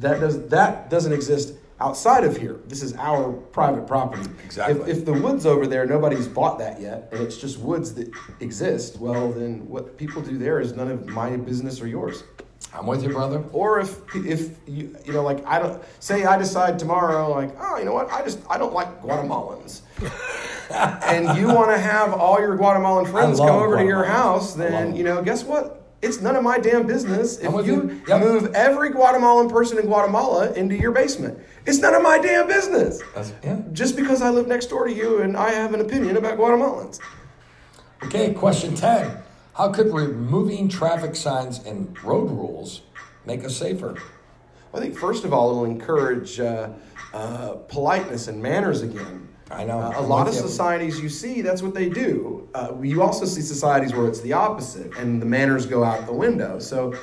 that does that doesn't exist outside of here. This is our private property. Exactly. If, if the woods over there, nobody's bought that yet, and it's just woods that exist, well, then what people do there is none of my business or yours. I'm with you, brother. Or if if you you know like I don't say I decide tomorrow like oh you know what I just I don't like Guatemalans. and you want to have all your Guatemalan friends come over to your house, then you know guess what? It's none of my damn business if you, you. Yep. move every Guatemalan person in Guatemala into your basement. It's none of my damn business. Yeah. Just because I live next door to you and I have an opinion about Guatemalans. Okay, question 10. How could removing traffic signs and road rules make us safer? I think first of all it'll encourage uh, uh, politeness and manners again. I know. Uh, a lot of societies you see, that's what they do. Uh, you also see societies where it's the opposite, and the manners go out the window. So,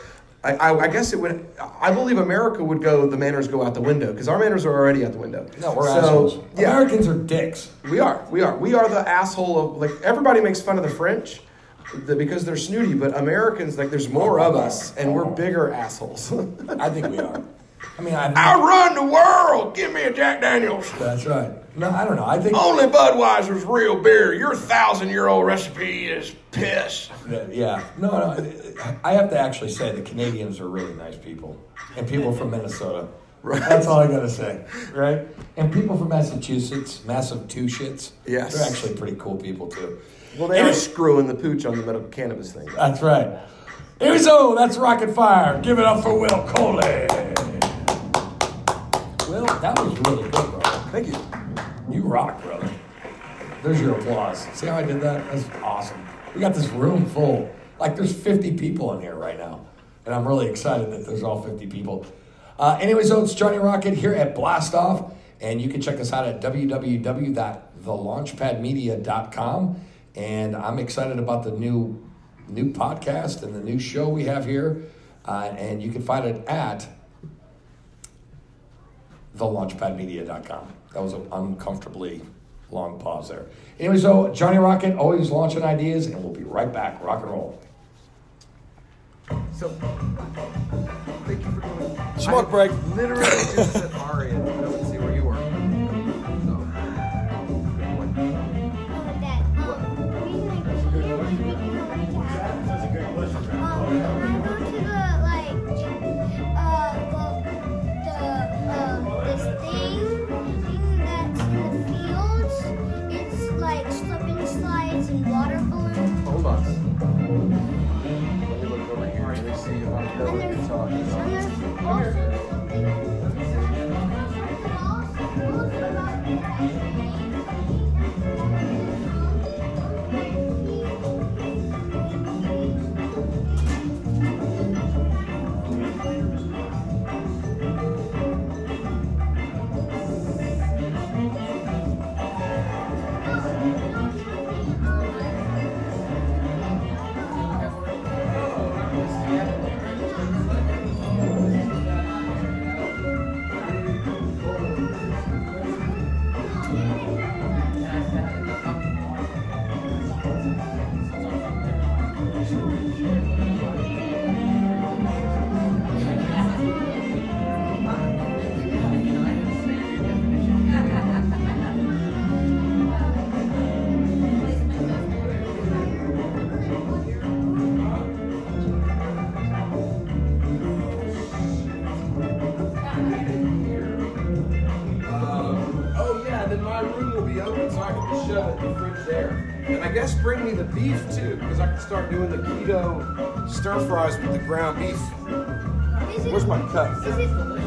I, I, I guess it would. I believe America would go. The manners go out the window because our manners are already out the window. No, we're so, assholes. Yeah, Americans are dicks. we are. We are. We are the asshole of like everybody makes fun of the French. The- Because they're snooty, but Americans like there's more of us, and we're bigger assholes. I think we are. I mean, I, I run the world. Give me a Jack Daniels. that's right. No, I don't know. I think. Only Budweiser's real beer. Your thousand year old recipe is piss. Yeah. No, no. I have to actually say the Canadians are really nice people, and people from Minnesota. Right. That's all I gotta say. Right. And people from Massachusetts, Massachusetts. Yes. They're actually pretty cool people too. Well, they are screwing the pooch on the medical cannabis thing. That's right. Here we go. That's Rocket Fire. Give it up for Will Coley. Will, that was really good, bro. Thank you. You rock, brother. There's your applause. See how I did that? That's awesome. We got this room full. Like there's 50 people in here right now. And I'm really excited that there's all 50 people. Uh, anyways, so it's Johnny Rocket here at Blast Off. And you can check us out at www.thelaunchpadmedia.com. And I'm excited about the new new podcast and the new show we have here. Uh, and you can find it at thelaunchpadmedia.com. That was an uncomfortably long pause there. Anyway, so Johnny Rocket always launching ideas, and we'll be right back. Rock and roll. So, thank you for coming. Smoke break. Literally just if start doing the keto stir fries with the ground beef. Where's my cup?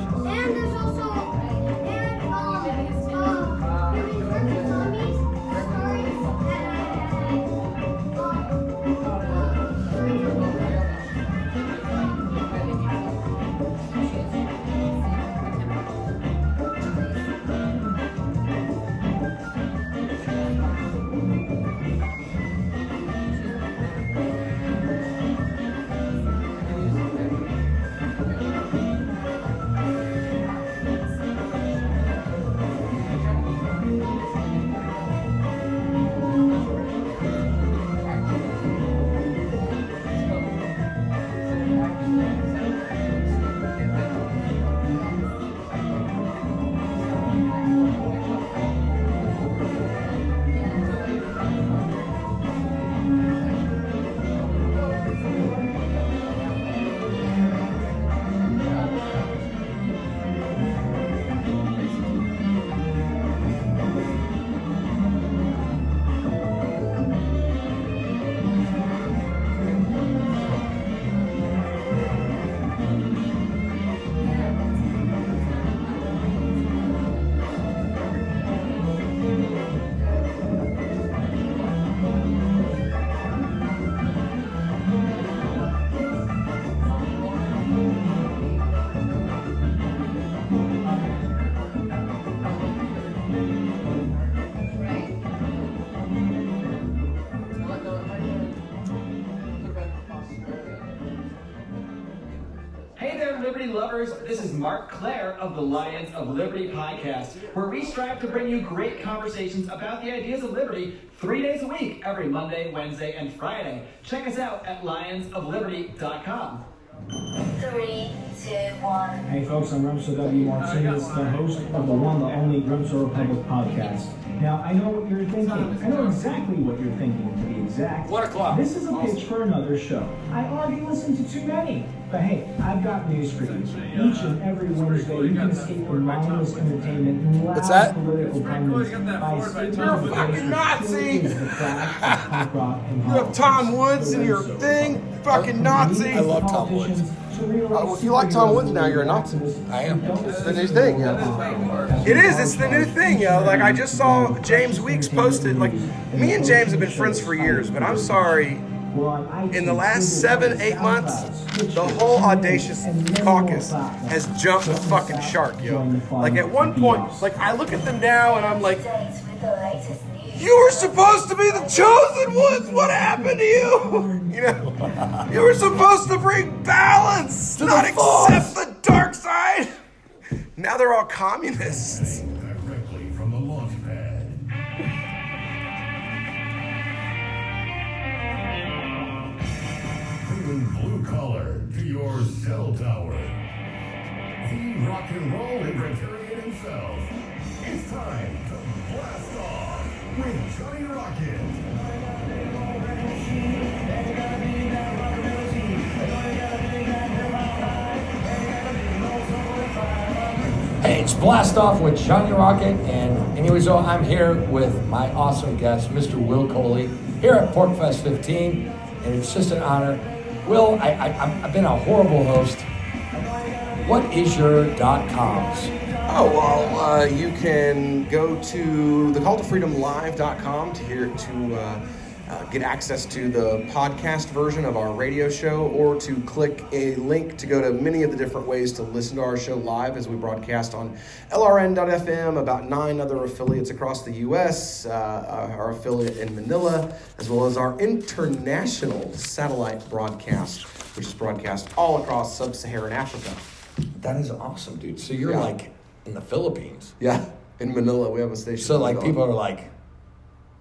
Lovers, this is Marc Clair of the Lions of Liberty podcast, where we strive to bring you great conversations about the ideas of liberty three days a week, every Monday, Wednesday, and Friday. Check us out at lionsofliberty.com. Three, two, one. Hey folks, I'm Remso W. Martinez, the host of the one, the only Remso Republic podcast. Now, I know what you're thinking. I know exactly what you're thinking, to be exact. One o'clock. This is a pitch for another show. I already listened to too many. But hey, I've got news for you. Each and every Wednesday, you can escape from mindless entertainment and loud What's that? political pundits by escaping You're a the fucking Nazi! where truth is the clash of punk rock and You have Tom. Woods in your thing, fucking Nazi. I love Tom Woods. Oh, well, if you like Tom Woods now, you're a Nazi. I am. It's the new thing, yeah. It is. It's the new thing, yo. Like I just saw James Weeks posted. Like me and James have been friends for years, but I'm sorry. In the last seven, eight months, the whole audacious caucus has jumped the fucking shark, yo. Like at one point, like I look at them now and I'm like, Updates with the latest news. you were supposed to be the chosen ones. What happened to you? You know, you were supposed to bring balance, to not accept the dark side. Now they're all communists. Directly from the launch pad. Bringing blue collar to your cell tower. The rock and roll libertarian himself. It's time to blast off with Johnny Rocket. It's Blast Off with Johnny Rocket, and anyways, so I'm here with my awesome guest, Mr. Will Coley, here at PorcFest 15, and it's just an honor. Will, I, I, I've been a horrible host. What is your dot coms? Oh, well, uh, you can go to thecalltofreedomlive.com to hear to uh, uh, get access to the podcast version of our radio show or to click a link to go to many of the different ways to listen to our show live as we broadcast on LRN.FM, about nine other affiliates across the U.S., uh, our affiliate in Manila, as well as our international satellite broadcast, which is broadcast all across sub Saharan Africa. That is awesome, dude. So you're Yeah. like in the Philippines. Yeah, in Manila, we have a station. So like people are like,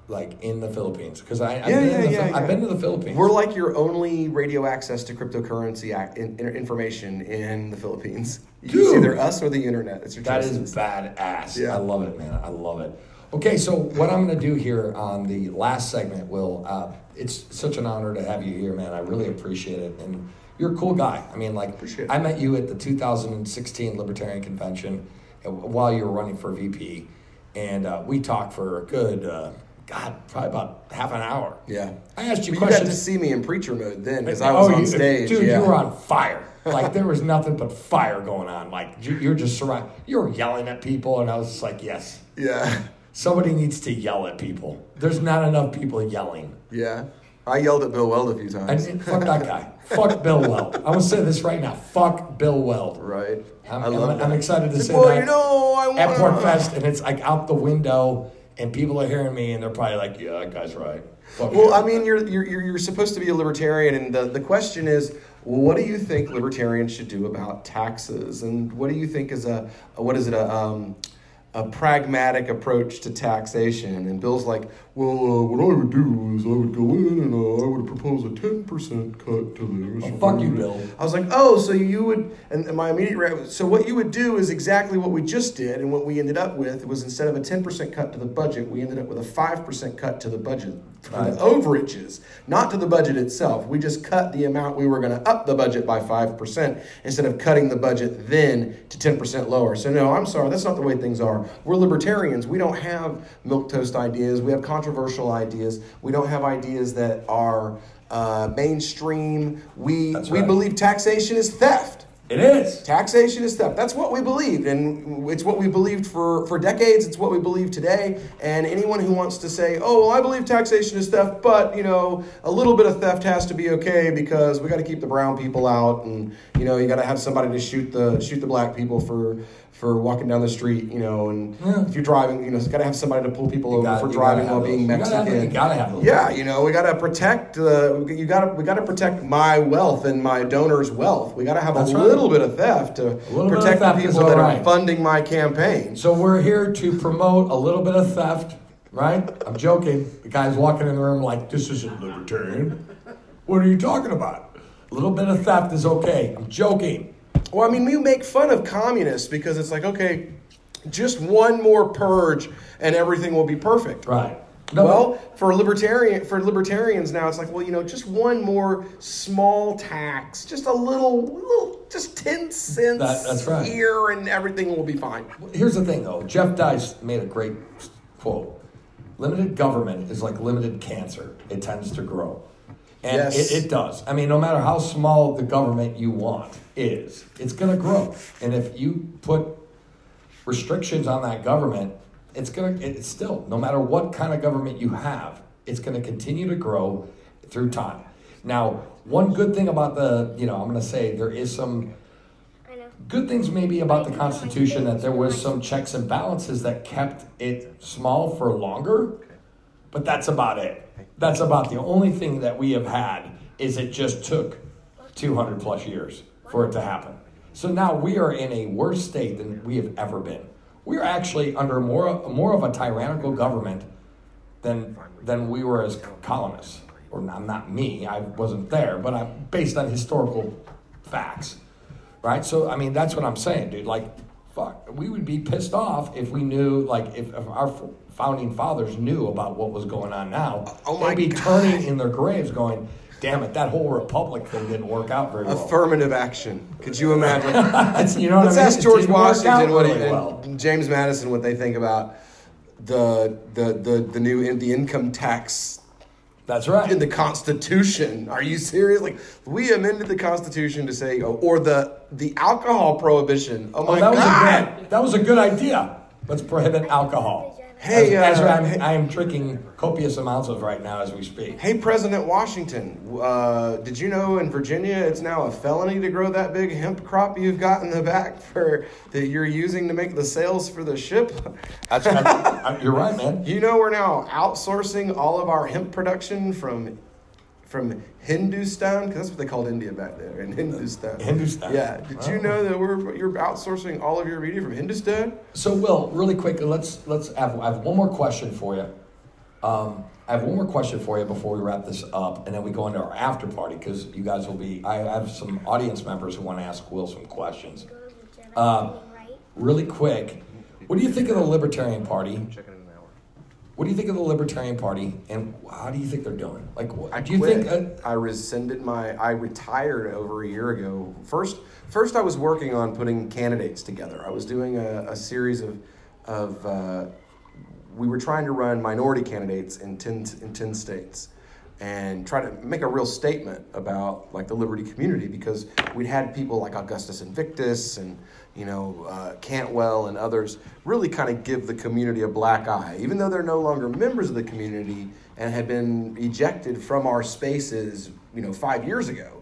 like in the Philippines because I I've Yeah, been yeah, the, yeah, I've been to the Philippines. We're like your only radio access to cryptocurrency ac- in, in- information in the Philippines. You Dude. It's either us or the internet. It's your That choice. is badass. Yeah. I love it, man. I love it. Okay, so what I'm going to do here on the last segment, Will, uh, it's such an honor to have you here, man. I really appreciate it. And you're a cool guy. I mean, like. I met you at the 2016 Libertarian Convention uh, while you were running for VP. And uh, we talked for a good, uh, God, probably about half an hour. Yeah. I asked you But you got questions. to see me in preacher mode then because oh, I was Oh, on you- stage. Dude, yeah. you were on fire. Like there was nothing but fire going on. Like you- you're just surrounded. You were yelling at people, and I was just like, yes, Yeah. somebody needs to yell at people. There's not enough people yelling. Yeah. I yelled at Bill Weld a few times. and fuck that guy. fuck Bill Weld. I'm gonna say this right now. Fuck Bill Weld. right. I'm, I love I'm, that. I'm excited to say well, that you know, I at want PorcFest, and it's like out the window, and people are hearing me, and they're probably like, yeah, that guy's right. Fuck Well, yeah. I mean, you're, you're, you're supposed to be a libertarian, and the, the question is, well, what do you think libertarians should do about taxes? And what do you think is a, a what is it, a, um, a pragmatic approach to taxation? And Bill's like, well, uh, what I would do is I would go in and uh, I would propose a 10% cut to this. fuck you, Bill. I was like, oh, so you would, and my immediate reaction, so what you would do is exactly what we just did, and what we ended up with was instead of a 10% cut to the budget, we ended up with a 5% cut to the budget the overages, not to the budget itself. We just cut the amount we were going to up the budget by 5% instead of cutting the budget then to 10% lower. So, no, I'm sorry, that's not the way things are. We're libertarians. We don't have milk toast ideas, we have controversial ideas, we don't have ideas that are. Uh, mainstream. We That's we believe taxation is theft. It is. Taxation is theft. That's what we believed, and it's what we believed for, for decades. It's what we believe today. And anyone who wants to say, "Oh, well, I believe taxation is theft," but you know, a little bit of theft has to be okay because we got to keep the brown people out, and you know, you got to have somebody to shoot the shoot the black people for for walking down the street, you know, and Yeah. if you're driving, you know, it's got to have somebody to pull people over gotta- for driving while have being those. You gotta have- Mexican. you gotta have those. Yeah, you know, we got to protect the. You got to we got to protect my wealth and my donor's wealth. We got to have That's a right. little bit of theft to little bit of protect the theft is people that all are funding my campaign. So we're here to promote a little bit of theft, right? I'm joking. The guy's walking in the room like, this isn't libertarian. What are you talking about? A little bit of theft is okay. I'm joking. Well, I mean, we make fun of communists because it's like, okay, just one more purge and everything will be perfect. Right. No, well, for libertarian for libertarians now, it's like, well, you know, just one more small tax, just a little, little just ten cents That- that's right. here, and everything will be fine. Here's the thing, though. Jeff Deist made a great quote. Limited government is like limited cancer. It tends to grow. And Yes. it, it does. I mean, no matter how small the government you want is, it's going to grow. And if you put restrictions on that government, it's going to, it's still, no matter what kind of government you have, it's going to continue to grow through time. Now, one good thing about the, you know, I'm going to say there is some good things maybe about the Constitution that there was some checks and balances that kept it small for longer, but that's about it. That's about the only thing that we have had is it just took 200 plus years for it to happen. So now we are in a worse state than we have ever been. We are actually under more more of a tyrannical government than than we were as colonists. Or not, not me, I wasn't there, but I'm based on historical facts right? So I mean, that's what I'm saying, dude. Like, fuck, we would be pissed off if we knew, like, if, if our founding fathers knew about what was going on now. Oh, oh my They'd be God. turning in their graves, going, "Damn it, that whole republic thing didn't work out very well." Affirmative action. Could you imagine? You know what Let's I mean? ask George Washington what he, really and well. James Madison what they think about the the the, the new in, the income tax That's right. in the Constitution. Are you serious? Like we amended the Constitution to say, oh, or the the alcohol prohibition. Oh, oh my oh, that was God! a good. That was a good idea. Let's prohibit alcohol. Hey, uh, I'm, I am drinking copious amounts of right now as we speak. Hey, President Washington, uh, did you know in Virginia it's now a felony to grow that big hemp crop you've got in the back for that you're using to make the sails for the ship? That's, that's- you're right, man. You know we're now outsourcing all of our hemp production from from Hindustan because that's what they called India back there in Hindustan. Hindustan. Yeah. Did you Oh. know that we're you're outsourcing all of your media from Hindustan? So, Will, really quick, let's let's have I have one more question for you. Um, I have one more question for you before we wrap this up, and then we go into our after party because you guys will be. I have some audience members who want to ask Will some questions. Um, really quick, what do you think of the Libertarian Party? What do you think of the Libertarian Party, and how do you think they're doing? Like, I do you quit. think? Uh, I rescinded my. I retired over a year ago. First, first I was working on putting candidates together. I was doing a, a series of, of. Uh, we were trying to run minority candidates in ten in ten states, and try to make a real statement about like the liberty community because we'd had people like Augustus Invictus and you know uh, Cantwell and others really kind of give the community a black eye, even though they're no longer members of the community and had been ejected from our spaces, you know, five years ago.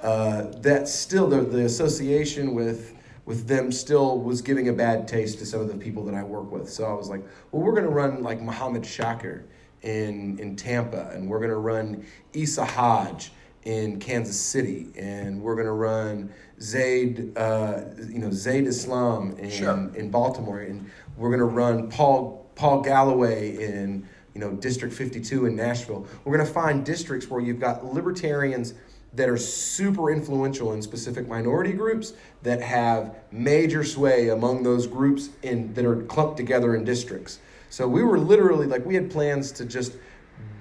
Uh, that still the, the association with with them still was giving a bad taste to some of the people that I work with. So I was like, well, we're going to run like Muhammad Shakir in in Tampa, and we're going to run Issa Hodge in Kansas City, and we're going to run Zaid, uh, you know, Zaid Islam in Sure. in Baltimore, and we're going to run Paul Paul Galloway in you know District 52 in Nashville. We're going to find districts where you've got libertarians that are super influential in specific minority groups that have major sway among those groups in that are clumped together in districts. So we were literally like we had plans to just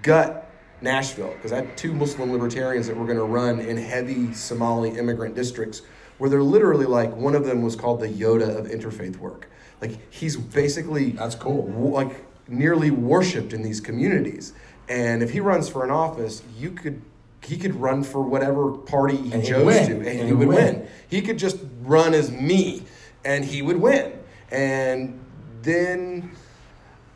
gut Nashville because I had two Muslim libertarians that were going to run in heavy Somali immigrant districts where they're literally like one of them was called the Yoda of interfaith work. Like he's basically That's cool. like nearly worshipped in these communities. And if he runs for an office, you could he could run for whatever party he And chose to, and, And he he'd would win. win. He could just run as me, and he would win. And then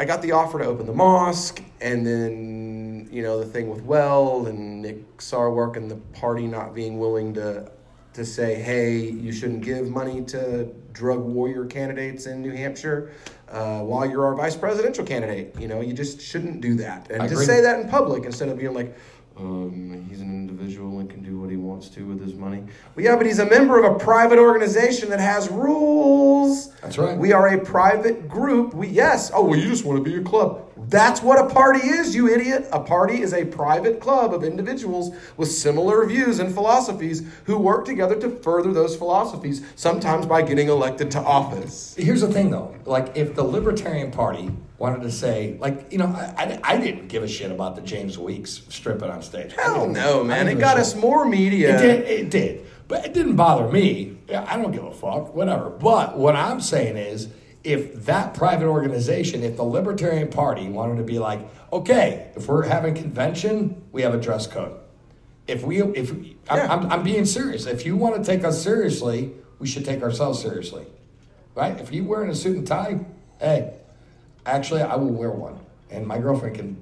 I got the offer to open the mosque, and then you know the thing with Weld and Nick Sarwark and the party not being willing to to say, hey, you shouldn't give money to drug warrior candidates in New Hampshire. Uh, while you're our vice presidential candidate, you know, you just shouldn't do that. And I to agree. say that in public instead of being like, um, he's an individual and can do what he wants to with his money. Well, yeah, but he's a member of a private organization that has rules. That's right. We are a private group. We yes. Oh, well, you just want to be a club. That's what a party is, you idiot. A party is a private club of individuals with similar views and philosophies who work together to further those philosophies, sometimes by getting elected to office. Here's the thing, though. Like, if the Libertarian Party wanted to say, like, you know, I, I, I didn't give a shit about the James Weeks stripping on stage. Hell no, man. It got us more media. It did. It did. But it didn't bother me. I don't give a fuck. Whatever. But what I'm saying is, if that private organization, if the Libertarian Party wanted to be like, okay, if we're having convention, we have a dress code. If we, if we, I'm, Yeah. I'm, I'm being serious. If you want to take us seriously, we should take ourselves seriously, right? If you're wearing a suit and tie, hey, actually, I will wear one, and my girlfriend can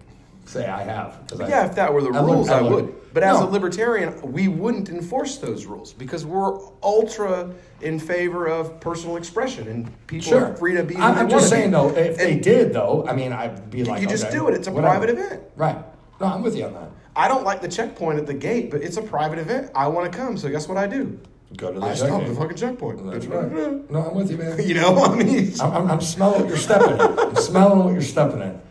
say I have. 'cause I- Yeah, if that were the I rules, I, look- would. But as a libertarian, we wouldn't enforce those rules because we're ultra in favor of personal expression and people Sure. are free to be. I'm, I'm just saying though, if they did though, I mean, I'd be like, you just okay, do it. It's a whatever. private event. right? No, I'm with you on that. I don't like the checkpoint at the gate, but it's a private event. I want to come, so guess what I do? Go to the I stop at the fucking checkpoint. That's right. No, I'm with you, man. You know, I mean, I'm, I'm, I'm smelling what you're stepping in. I'm smelling what you're stepping in.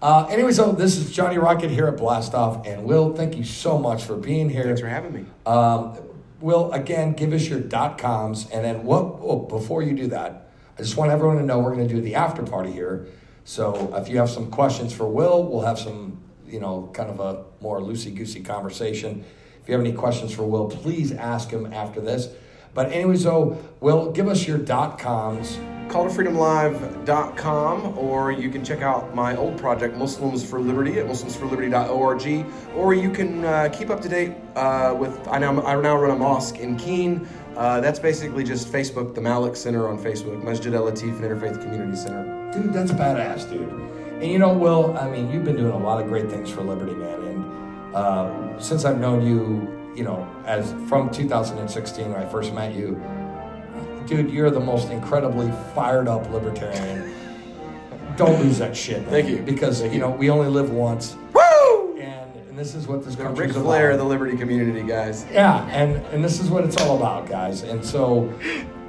Uh, anyway, so this is Johnny Rocket here at Blast Off, and Will, thank you so much for being here. thanks for having me. Um, Will, again, give us your dot coms, and then what? Oh, before you do that, I just want everyone to know we're going to do the after party here. So if you have some questions for Will, we'll have some, you know, kind of a more loosey goosey conversation. If you have any questions for Will, please ask him after this. But anyway, so Will, give us your dot coms. calltofreedomlive.com or you can check out my old project muslims for liberty at muslimsforliberty.org or you can uh, keep up to date uh, with I now, I now run a mosque in Keene uh, that's basically just facebook the malik center on facebook masjid el latif and interfaith community center Dude, that's badass, dude. And you know, Will, I mean, you've been doing a lot of great things for Liberty, man. And uh, since I've known you, you know, as from 2016 when I first met you, dude, you're the most incredibly fired up libertarian. Don't lose that shit, man. Thank you. Because Thank you know we only live once, Woo! and, and this is what this the country's Ric about. Flair of the liberty community guys Yeah, and and this is what it's all about, guys. And so,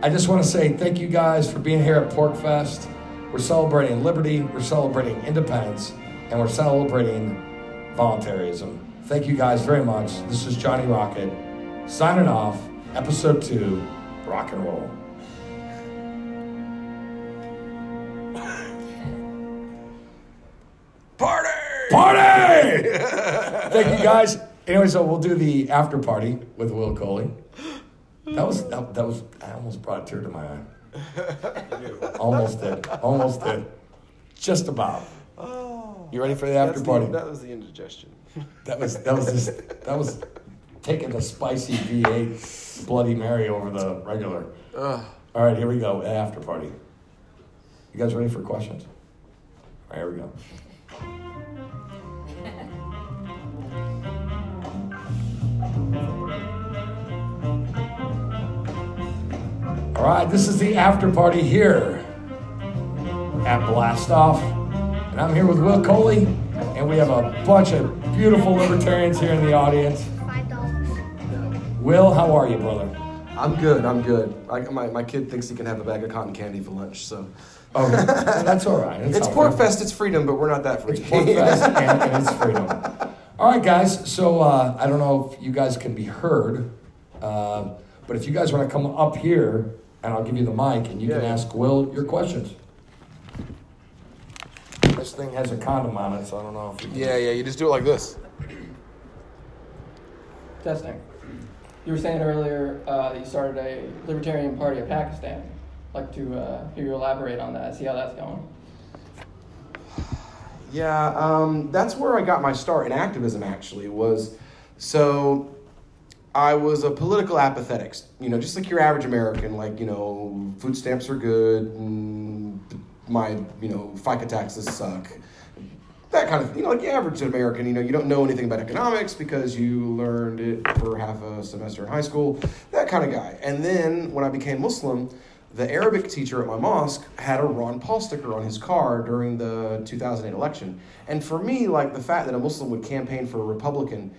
I just want to say thank you guys for being here at PorcFest. We're celebrating liberty, we're celebrating independence, and we're celebrating voluntarism. Thank you guys very much. This is Johnny Rocket signing off. Episode two, rock and roll. party Party! Thank you guys. Anyway, so we'll do the after party with Will Coley. That was that, that was I almost brought a tear to my eye. almost did. Almost did. Just about. Oh, You ready for the after party? the, that was the indigestion That was that was just that was taking the spicy V8 Bloody Mary over the regular. All right, here we go. After party. You guys ready for questions? All right, here we go. All right, this is the after party here at Blast Off. And I'm here with Will Coley, and we have a bunch of beautiful libertarians here in the audience. Will, how are you, brother? i'm good i'm good I, my, my kid thinks he can have a bag of cotton candy for lunch so Oh, that's all right. it's all pork right. fest it's freedom but we're not that free It's PorcFest and, and it's freedom. All right, guys. So uh, I don't know if you guys can be heard, uh, but if you guys want to come up here, and I'll give you the mic, and you Yeah, can yeah. ask Will your questions. This thing has a condom on it, so I don't know if you can. yeah yeah you just do it like this Testing. You were saying earlier uh, that you started a Libertarian Party of Pakistan. I'd like to uh, hear you elaborate on that, see how that's going. Yeah, um, that's where I got my start in activism. Actually, was so I was a political apathetic. You know, just like your average American. Like you know, food stamps are good. And my you know FICA taxes suck. That kind of you know, like the average American. You know, you don't know anything about economics because you learned it for half a semester in high school. That kind of guy. And then when I became Muslim. the Arabic teacher at my mosque had a Ron Paul sticker on his car during the 2008 election. And for me, like the fact that a Muslim would campaign for a Republican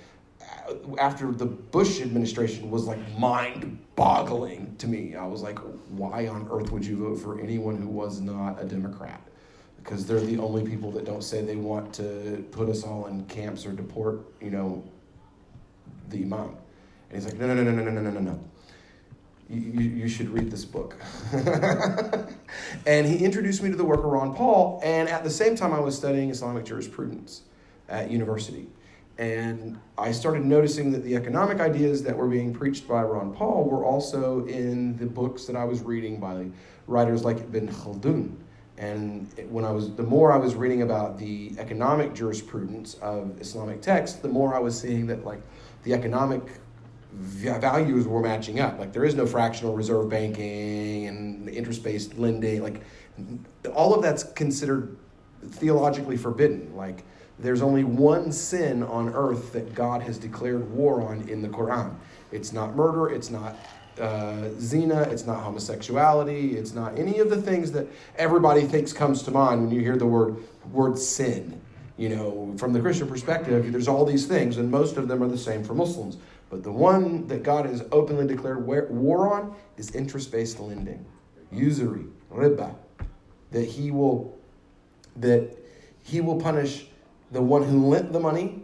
after the Bush administration was like mind boggling to me. I was like, why on earth would you vote for anyone who was not a Democrat? Because they're the only people that don't say they want to put us all in camps or deport, you know, the imam. And he's like, no, no, no, no, no, no, no, no, no. You, you, you should read this book. and he introduced me to the work of Ron Paul, and at the same time, I was studying Islamic jurisprudence at university. And I started noticing that the economic ideas that were being preached by Ron Paul were also in the books that I was reading by writers like Ibn Khaldun. And when I was, the more I was reading about the economic jurisprudence of Islamic texts, the more I was seeing that like the economic values were matching up. Like there is no fractional reserve banking and interest-based lending. Like all of that's considered theologically forbidden. Like there's only one sin on earth that God has declared war on in the Quran. It's not murder. It's not uh, zina. It's not homosexuality. It's not any of the things that everybody thinks comes to mind when you hear the word word sin. You know, from the Christian perspective, there's all these things, and most of them are the same for Muslims. But the one that God has openly declared war on is interest based lending, usury, riba. That he will that he will punish the one who lent the money,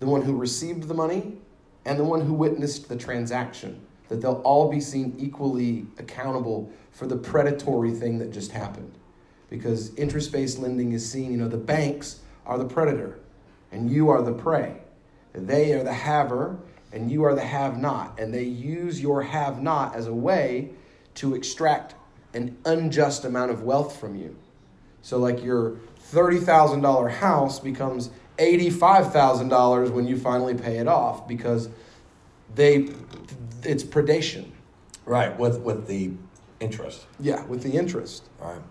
the one who received the money, and the one who witnessed the transaction. That they'll all be seen equally accountable for the predatory thing that just happened. Because interest based lending is seen, you know, the banks are the predator and you are the prey. They are the haver and you are the have not. And they use your have not as a way to extract an unjust amount of wealth from you. So, like your $30,000 house becomes $85,000 when you finally pay it off because they it's predation. Right, with with the interest. Yeah, with the interest. All right.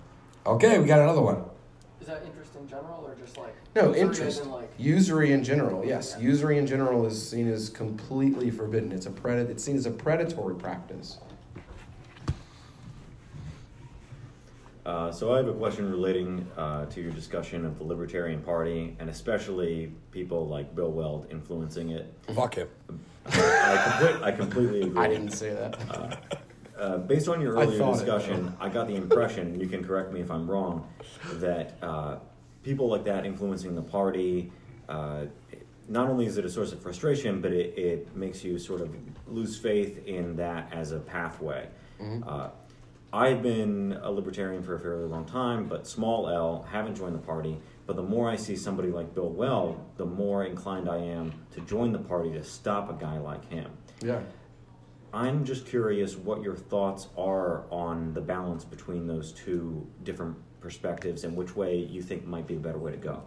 Okay, we got another one. Is that interest in general or just like No, interest. in, like, Usury in general, yes. Usury in general is seen as completely forbidden. It's a pred- it's seen as a predatory practice. Uh, so I have a question relating uh, to your discussion of the Libertarian Party and especially people like Bill Weld influencing it. Fuck him. I, complete, I completely agree. I didn't say that. Uh, uh, based on your I earlier thought it, discussion, I got the impression, and you can correct me if I'm wrong, that uh, people like that influencing the party, uh, not only is it a source of frustration, but it, it makes you sort of lose faith in that as a pathway. Mm-hmm. I've been a libertarian for a fairly long time, but small L, haven't joined the party. But the more I see somebody like Bill Weld, the more inclined I am to join the party to stop a guy like him. Yeah. I'm just curious what your thoughts are on the balance between those two different perspectives and which way you think might be the better way to go.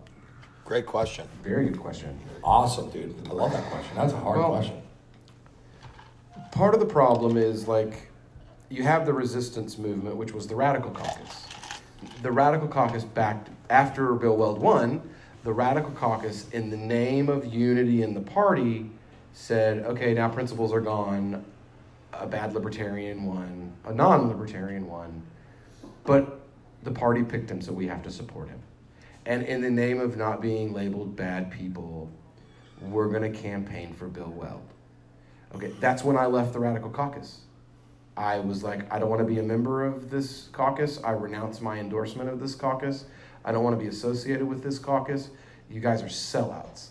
Great question. Very good question. Awesome, dude. I love that question. That's a hard Well, question. Part of the problem is like you have the resistance movement, which was the Radical Caucus. The Radical Caucus backed after Bill Weld won. The Radical Caucus, in the name of unity in the party, said, "Okay, now principles are gone. A bad libertarian won, a non-libertarian won, but the party picked him, so we have to support him." And in the name of not being labeled bad people, we're going to campaign for Bill Weld. Okay, that's when I left the Radical Caucus. I was like, I don't want to be a member of this caucus. I renounce my endorsement of this caucus. I don't want to be associated with this caucus. You guys are sellouts.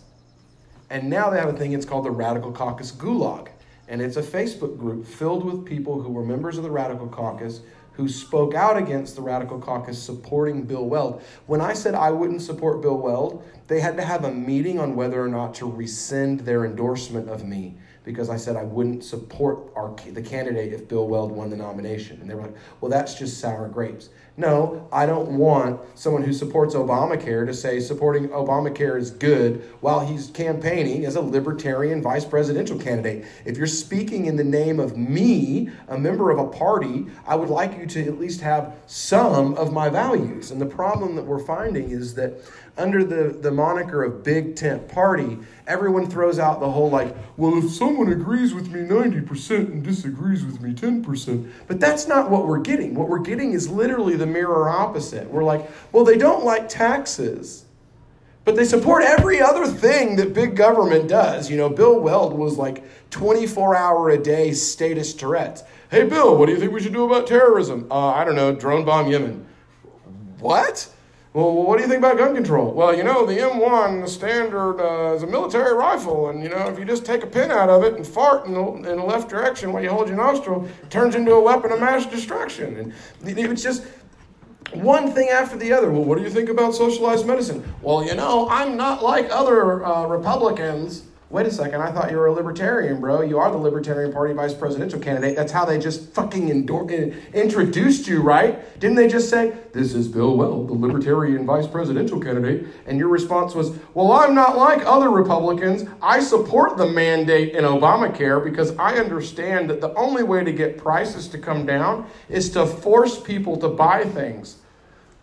And now they have a thing, it's called the Radical Caucus Gulag. And it's a Facebook group filled with people who were members of the Radical Caucus who spoke out against the Radical Caucus supporting Bill Weld. When I said I wouldn't support Bill Weld, they had to have a meeting on whether or not to rescind their endorsement of me because I said I wouldn't support our, the candidate if Bill Weld won the nomination. And they were like, well, that's just sour grapes. No, I don't want someone who supports Obamacare to say supporting Obamacare is good while he's campaigning as a libertarian vice presidential candidate. If you're speaking in the name of me, a member of a party, I would like you to at least have some of my values. And the problem that we're finding is that under the, the moniker of big tent party, everyone throws out the whole like, well, if someone agrees with me 90% and disagrees with me 10%. But that's not what we're getting. What we're getting is literally the mirror opposite. We're like, well, they don't like taxes. But they support every other thing that big government does. You know, Bill Weld was like 24 hour a day status Tourette's. Hey, Bill, what do you think we should do about terrorism? Uh, I don't know, drone bomb Yemen. What? Well, what do you think about gun control? Well, you know, the M1, the standard, uh, is a military rifle, and you know, if you just take a pin out of it and fart in the, in the left direction while you hold your nostril, it turns into a weapon of mass destruction. And it's just one thing after the other. Well, what do you think about socialized medicine? Well, you know, I'm not like other uh, Republicans. Wait a second, I thought you were a libertarian, bro. You are the Libertarian Party vice presidential candidate. That's how they just fucking endor- eh, introduced you, right? Didn't they just say, This is Bill Weld, the Libertarian vice presidential candidate? And your response was, Well, I'm not like other Republicans. I support the mandate in Obamacare because I understand that the only way to get prices to come down is to force people to buy things.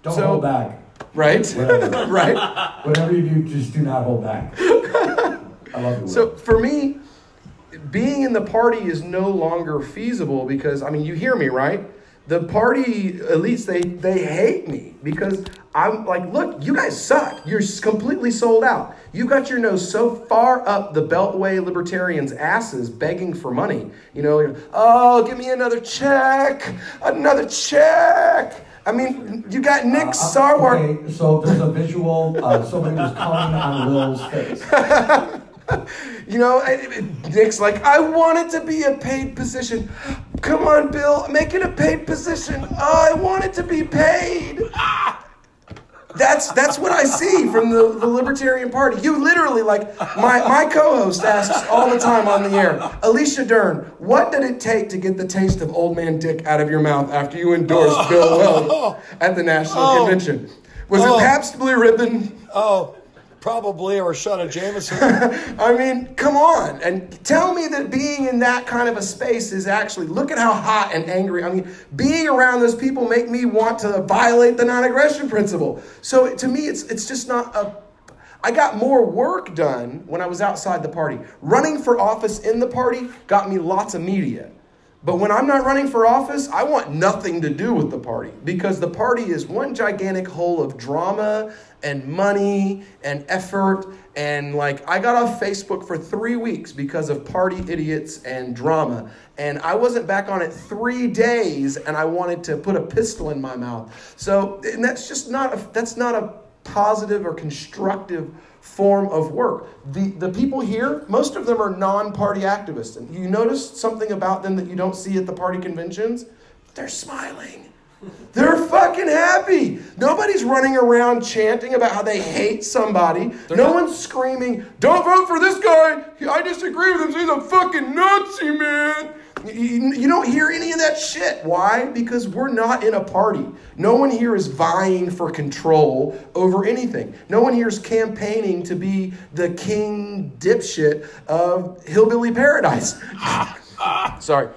Don't So- hold back. Right? Whatever. right? Whatever you do, just do not hold back. I love you. So for me, being in the party is no longer feasible because I mean you hear me right. The party elites they they hate me because I'm like, look, you guys suck. You're completely sold out. You've got your nose so far up the Beltway libertarians' asses, begging for money. You know, oh, give me another check, another check. I mean, you got Nick Uh, Sarwar. Okay, so there's a visual. Uh, somebody was calling on Will's face. You know, I- Nick's like, I want it to be a paid position. Come on, Bill, make it a paid position. Oh, I want it to be paid. That's that's what I see from the, the Libertarian Party. You literally like my, my co-host asks all the time on the air, Alicia Dearn, what did it take to get the taste of old man dick out of your mouth after you endorsed Bill Weld at the national Oh. convention? Was Oh. it Pabst Blue Ribbon? Oh, probably or Shana Jameson. I mean, come on. And tell me that being in that kind of a space is actually, look at how hot and angry. I mean, being around those people make me want to violate the non-aggression principle. So to me, it's, it's just not a, I got more work done when I was outside the party. Running for office in the party got me lots of media. But when I'm not running for office, I want nothing to do with the party because the party is one gigantic hole of drama and money and effort. And like, I got off Facebook for three weeks because of party idiots and drama. And I wasn't back on it three days and I wanted to put a pistol in my mouth. So, and that's just not a, that's not a positive or constructive form of work. The, the people here, most of them are non party activists. And you notice something about them that you don't see at the party conventions? They're smiling. They're fucking happy. Nobody's running around chanting about how they hate somebody. no one's screaming, don't vote for this guy. I disagree with him. He's a fucking Nazi, man. You, don't hear any of that shit. Why? Because we're not in a party. No one here is vying for control over anything. No one here is campaigning to be the king dipshit of hillbilly paradise. Sorry.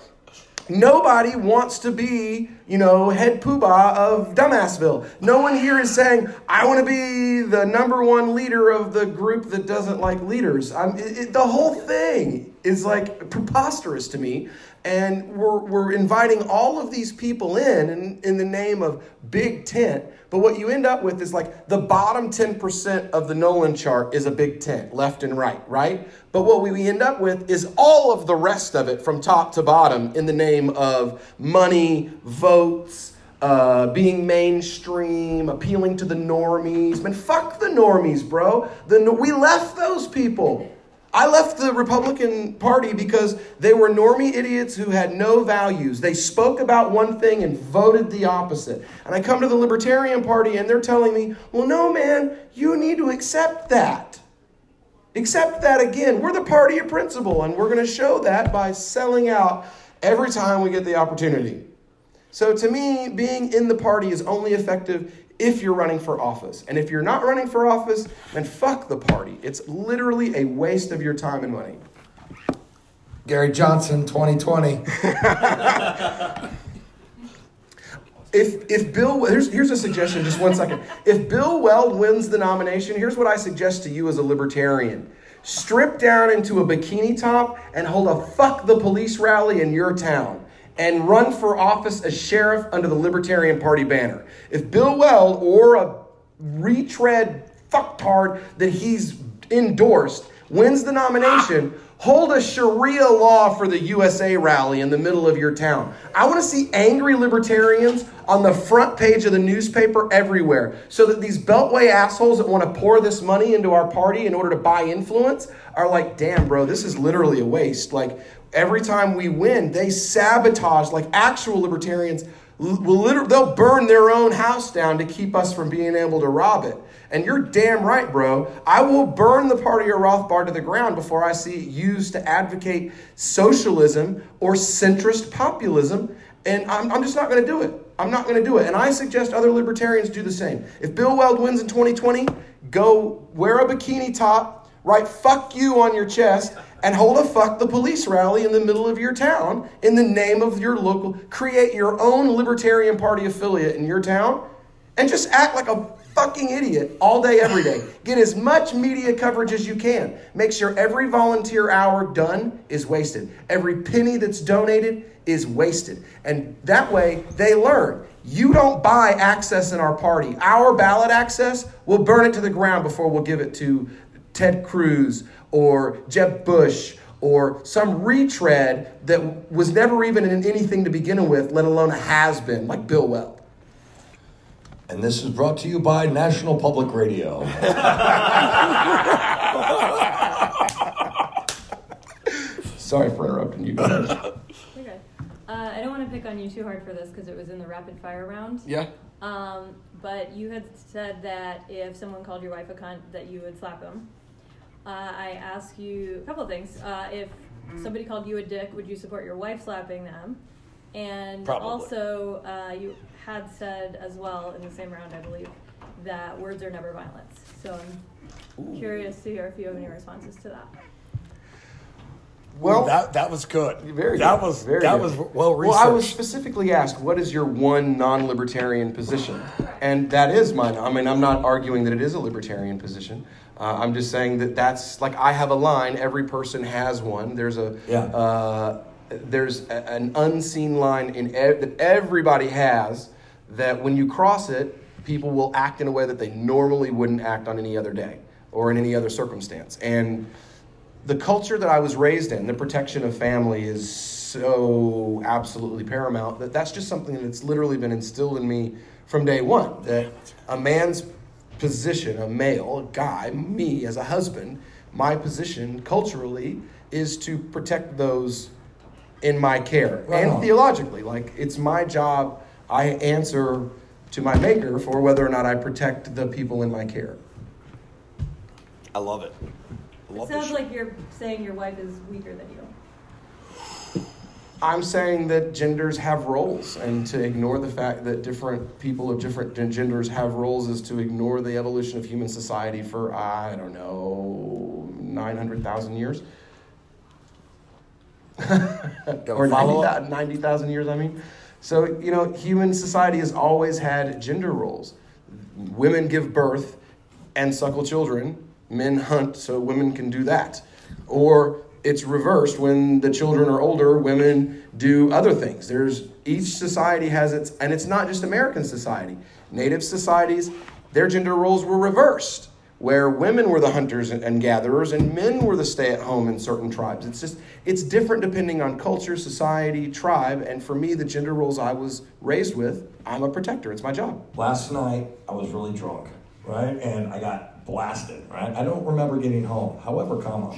Nobody wants to be, you know, head poobah of Dumbassville. No one here is saying, I want to be the number one leader of the group that doesn't like leaders. It, it- the whole thing is like preposterous to me. And we're, we're inviting all of these people in, in in the name of big tent. But what you end up with is like the bottom 10% of the Nolan chart is a big tent, left and right, right? But what we end up with is all of the rest of it from top to bottom in the name of money, votes, uh, being mainstream, appealing to the normies. Man, fuck the normies, bro. The, we left those people. I left the Republican Party because they were normie idiots who had no values. They spoke about one thing and voted the opposite. And I come to the Libertarian Party and they're telling me, well, no, man, you need to accept that. Accept that again. We're the party of principle, and we're going to show that by selling out every time we get the opportunity. So to me, being in the party is only effective if you're running for office. And if you're not running for office, then fuck the party. It's literally a waste of your time and money. Gary Johnson, 2020. If if Bill here's here's a suggestion, just one second. If Bill Weld wins the nomination, here's what I suggest to you as a libertarian. strip down into a bikini top and hold a fuck the police rally in your town and run for office as sheriff under the Libertarian Party banner. If Bill Weld or a retread fucktard that he's endorsed wins the nomination, hold a Sharia law for the USA rally in the middle of your town. I want to see angry libertarians on the front page of the newspaper everywhere so that these beltway assholes that want to pour this money into our party in order to buy influence are like, damn, bro, this is literally a waste. Like, every time we win, they sabotage, like actual libertarians will literally, they'll burn their own house down to keep us from being able to rob it. And you're damn right, bro. I will burn the party of Rothbard to the ground before I see it used to advocate socialism or centrist populism. And I'm, I'm just not going to do it. I'm not going to do it. And I suggest other libertarians do the same. If Bill Weld wins in 2020, go wear a bikini top, write fuck you on your chest, and hold a fuck the police rally in the middle of your town in the name of your local. Create your own Libertarian Party affiliate in your town and just act like a fucking idiot all day, every day. Get as much media coverage as you can. Make sure every volunteer hour done is wasted. Every penny that's donated is wasted. And that way they learn. You don't buy access in our party. Our ballot access, we'll burn it to the ground before we'll give it to Ted Cruz or Jeb Bush or some retread that was never even in anything to begin with, let alone a has been, like Bill Weld. And this is brought to you by National Public Radio. Sorry for interrupting you guys. You're. Uh, I don't want to pick on you too hard for this because it was in the rapid fire round. Yeah. Um, but you had said that if someone called your wife a cunt, that you would slap him. Uh, I ask you a couple of things. Uh, if somebody called you a dick, would you support your wife slapping them? And Probably. also, uh, you had said as well in the same round, I believe, that words are never violence. So I'm curious to hear if you have any responses to that. Well, that that was good. Very that good. was Very that good. was well researched. Well. I was specifically asked, what is your one non libertarian position? And that is mine. I mean, I'm not arguing that it is a libertarian position. Uh, I'm just saying that that's like I have a line, every person has one. There's a. Yeah. Uh, there's a, an unseen line in ev- that everybody has that when you cross it, people will act in a way that they normally wouldn't act on any other day or in any other circumstance. And the culture that I was raised in, the protection of family, is so absolutely paramount that that's just something that's literally been instilled in me from day one. That a man's position, a male, a guy, me as a husband, my position culturally is to protect those in my care Right and on. theologically. Like it's my job. I answer to my maker for whether or not I protect the people in my care. I love it. I It sounds like you're saying your wife is weaker than you. I'm saying that genders have roles, and to ignore the fact that different people of different genders have roles is to ignore the evolution of human society for, I don't know, 900,000 years. or 90,000 90,000 years, I mean. So, you know, human society has always had gender roles. Women give birth and suckle children, men hunt so women can do that. Or it's reversed when the children are older, women do other things. There's each society has its, and it's not just American society. Native societies, their gender roles were reversed, where women were the hunters and- gatherers and men were the stay at home in certain tribes. It's just, it's different depending on culture, society, tribe. And for me, the gender roles I was raised with, I'm a protector. It's my job. Last night, I was really drunk, right? And I got blasted, right? I don't remember getting home. However, comma,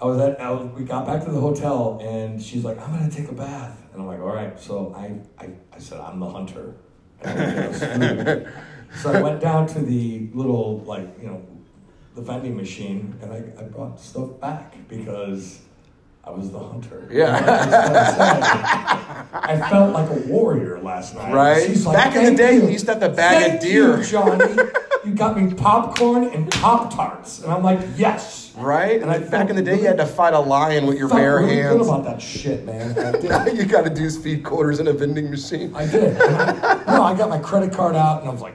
I was at, I was, we got back to the hotel and she's like, I'm gonna take a bath. And I'm like, all right. So I, I, I said, I'm the hunter. And I'm gonna food. so I went down to the little, like, you know, the vending machine and I, I brought stuff back because I was the hunter. Yeah. I, say, I felt like a warrior last night. Right? She's like, Back in the day, you. used to have to bag a Thank deer." You, Johnny. You got me popcorn and Pop Tarts. And I'm like, yes. Right? And I Back in the day, you had to fight a lion with your bare really hands. about that shit, man. I did. you got to do speed quarters in a vending machine. I did. I, no, I got my credit card out and I was like,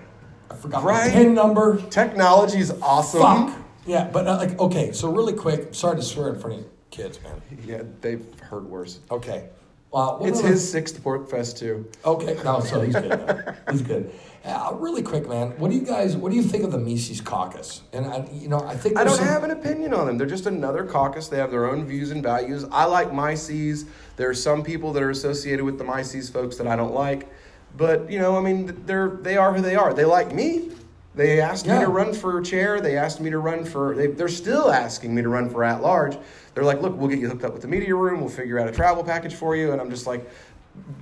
I forgot Right? my PIN number. Technology is awesome. Fuck. Yeah, but uh, like, okay, so really quick, sorry to swear in front of kids, man. Yeah, they've heard worse. Okay. It's his sixth PorcFest too. Okay, no, so he's good. man. He's good. Uh, really quick, man. What do you guys? What do you think of the Mises Caucus? And I, you know, I think I don't some- have an opinion on them. They're just another caucus. They have their own views and values. I like Mises. There are some people that are associated with the Mises folks that I don't like. But you know, I mean, they're they are who they are. They like me. They asked me to run for chair. They asked me to run for. They, they're still asking me to run for at large. They're like, look, we'll get you hooked up with the media room. We'll figure out a travel package for you. And I'm just like,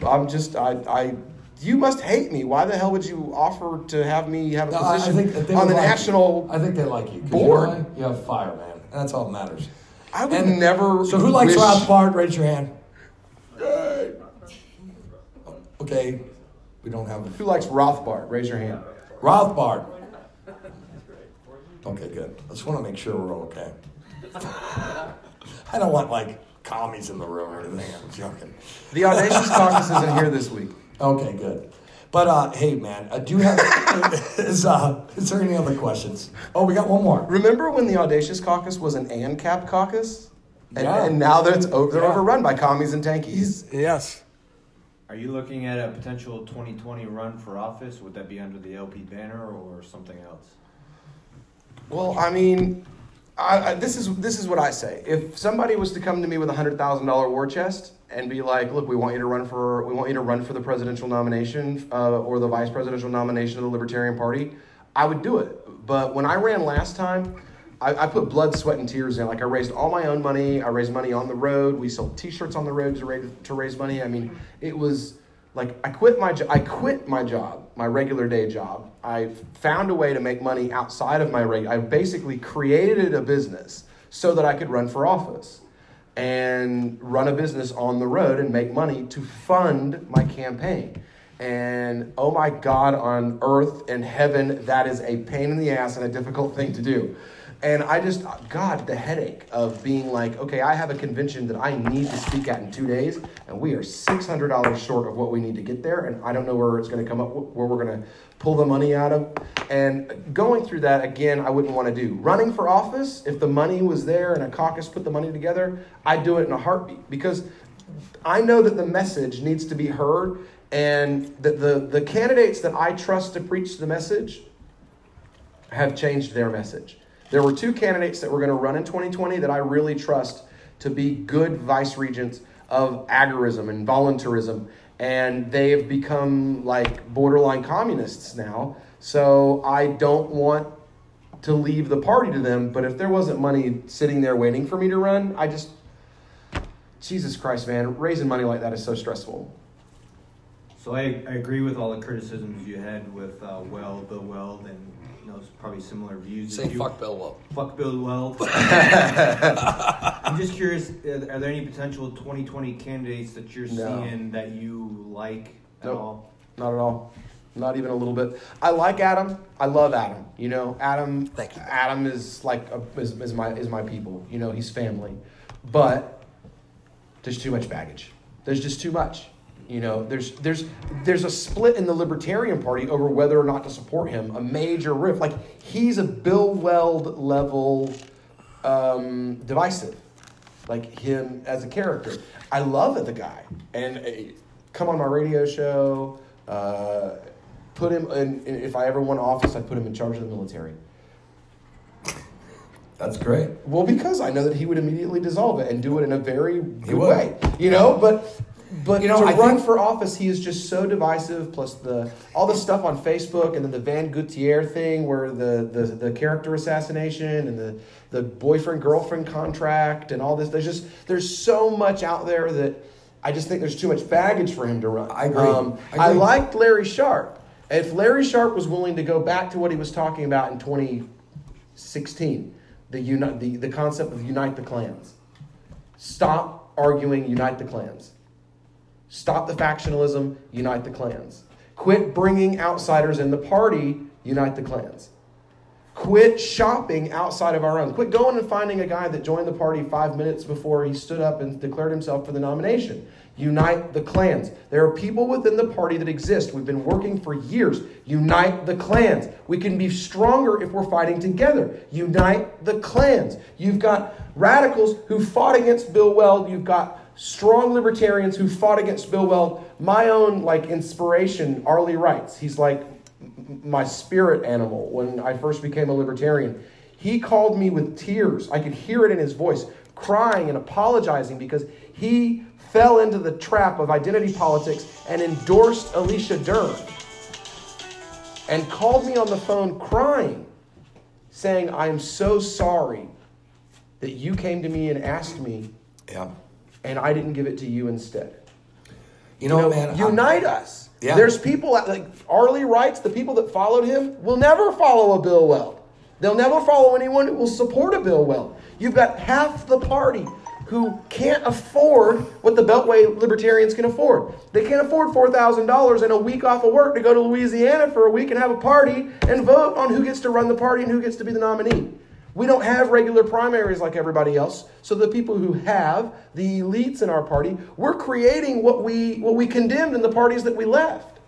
I'm just I I. You must hate me. Why the hell would you offer to have me have a No, position on the like you. national? I think they like you. board? You, know? You have fire, man. And that's all that matters. I would never. So who likes wish- Rothbard? Raise your hand. Okay, we don't have. Who likes Rothbard? Raise your hand. Rothbard. Okay, good. I just want to make sure we're all okay. I don't want like commies in the room or anything. I'm joking. The Audacious Caucus isn't here this week. Okay, good. But uh, hey, man, I do have. is uh, is there any other questions? Oh, we got one more. Remember when the Audacious Caucus was an ANCAP caucus? And, Yeah. and now that it's over, they're Yeah. overrun by commies and tankies. Yes. Are you looking at a potential 2020 run for office? Would that be under the LP banner or something else? Well, I mean, I, I, this is this is what I say. If somebody was to come to me with a hundred thousand dollar war chest and be like, "Look, we want you to run for we want you to run for the presidential nomination uh, or the vice presidential nomination of the Libertarian Party," I would do it. But when I ran last time, I, I put blood, sweat, and tears in. Like I raised all my own money. I raised money on the road. We sold T-shirts on the road to raise to raise money. I mean, it was like I quit my jo- I quit my job, my regular day job. I found a way to make money outside of my regular. I basically created a business so that I could run for office and run a business on the road and make money to fund my campaign. And oh my God, on earth and heaven, that is a pain in the ass and a difficult thing to do. And I just, God, the headache of being like, okay, I have a convention that I need to speak at in two days, and we are $600 short of what we need to get there, and I don't know where it's going to come up, where we're going to pull the money out of. And going through that, again, I wouldn't want to do. Running for office, if the money was there and a caucus put the money together, I'd do it in a heartbeat because I know that the message needs to be heard, and that the, the candidates that I trust to preach the message have changed their message. There were two candidates that were going to run in 2020 that I really trust to be good vice regents of agorism and voluntarism, and they have become like borderline communists now. So I don't want to leave the party to them, but if there wasn't money sitting there waiting for me to run, I just, Jesus Christ, man, raising money like that is so stressful. So I, I agree with all the criticisms you had with uh, Weld, Bill Weld, and know it's probably similar views. Say you, fuck Bill Weld. Fuck Bill Weld. I'm just curious. uh, Are there any potential 2020 candidates that you're No. seeing that you like at Nope. all? Not at all. Not even a little bit. I like Adam. I love Adam. You know, Adam. Thank you. Adam is like a, is, is my is my people. You know, he's family. But there's too much baggage. There's just too much. You know, there's there's there's a split in the Libertarian Party over whether or not to support him. A major rift. Like he's a Bill Weld level um, divisive. Like him as a character. I love the guy. And uh, come on my radio show. Uh, put him in. If I ever won office, I'd put him in charge of the military. That's great. Well, because I know that he would immediately dissolve it and do it in a very good way. You know, but but You know, to I run think- for office, he is just so divisive. Plus the all the stuff on Facebook and then the Van Gutierre thing, where the the, the character assassination and the the boyfriend girlfriend contract and all this. There's just there's so much out there that I just think there's too much baggage for him to run. I agree. Um, I I liked Larry Sharpe. If Larry Sharpe was willing to go back to what he was talking about in 2016, the, uni- the, the concept of unite the clans. Stop arguing, unite the clans. Stop the factionalism, unite the clans. Quit bringing outsiders in the party, unite the clans. Quit shopping outside of our own. Quit going and finding a guy that joined the party five minutes before he stood up and declared himself for the nomination. Unite the clans. There are people within the party that exist. We've been working for years. Unite the clans. We can be stronger if we're fighting together. Unite the clans. You've got radicals who fought against Bill Weld. You've got strong libertarians who fought against Bill Weld. My own like inspiration, Arlie writes. He's like my spirit animal when I first became a libertarian. He called me with tears. I could hear it in his voice, crying and apologizing because he fell into the trap of identity politics and endorsed Alicia Dearn and called me on the phone crying, saying, I am so sorry that you came to me and asked me, Yeah. And I didn't give it to you instead. You know, man, I'm- unite us. Yeah. There's people like Arlie writes, the people that followed him will never follow a Bill Weld. They'll never follow anyone who will support a Bill Weld. You've got half the party who can't afford what the Beltway libertarians can afford. They can't afford $4,000 and a week off of work to go to Louisiana for a week and have a party and vote on who gets to run the party and who gets to be the nominee. We don't have regular primaries like everybody else. So the people who have, the elites in our party, we're creating what we what we condemned in the parties that we left.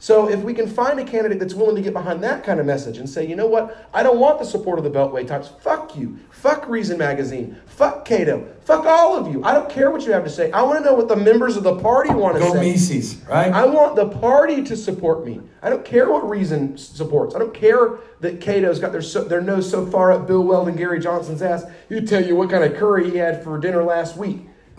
So if we can find a candidate that's willing to get behind that kind of message and say, you know what, I don't want the support of the Beltway types. Fuck you. Fuck Reason Magazine. Fuck Cato. Fuck all of you. I don't care what you have to say. I want to know what the members of the party want to Go say. Mises, right? I want the party to support me. I don't care what Reason supports. I don't care that Cato's got their so, their nose so far up Bill Weld and Gary Johnson's ass. You tell you what kind of curry he had for dinner last week.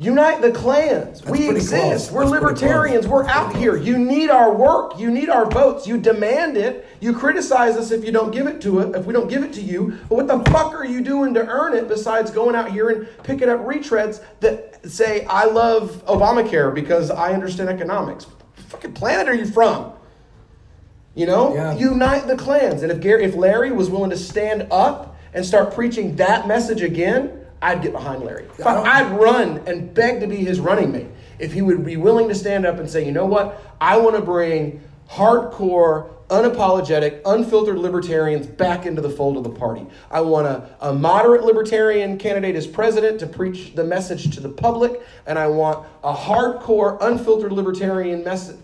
Unite the clans. we exist. close. We're That's libertarians. We're out here. You need our work. You need our votes. You demand it. You criticize us if you don't give it to it. If we don't give it to you, but what the fuck are you doing to earn it besides going out here and picking up retreads that say I love Obamacare because I understand economics? What fucking planet are you from? You know, unite the clans. And if Gary, if Larry was willing to stand up and start preaching that message again, I'd get behind Larry. I'd run and beg to be his running mate. If he would be willing to stand up and say, you know what, I want to bring hardcore, unapologetic, unfiltered libertarians back into the fold of the party. I want a, a moderate libertarian candidate as president to preach the message to the public, and I want a hardcore, unfiltered libertarian message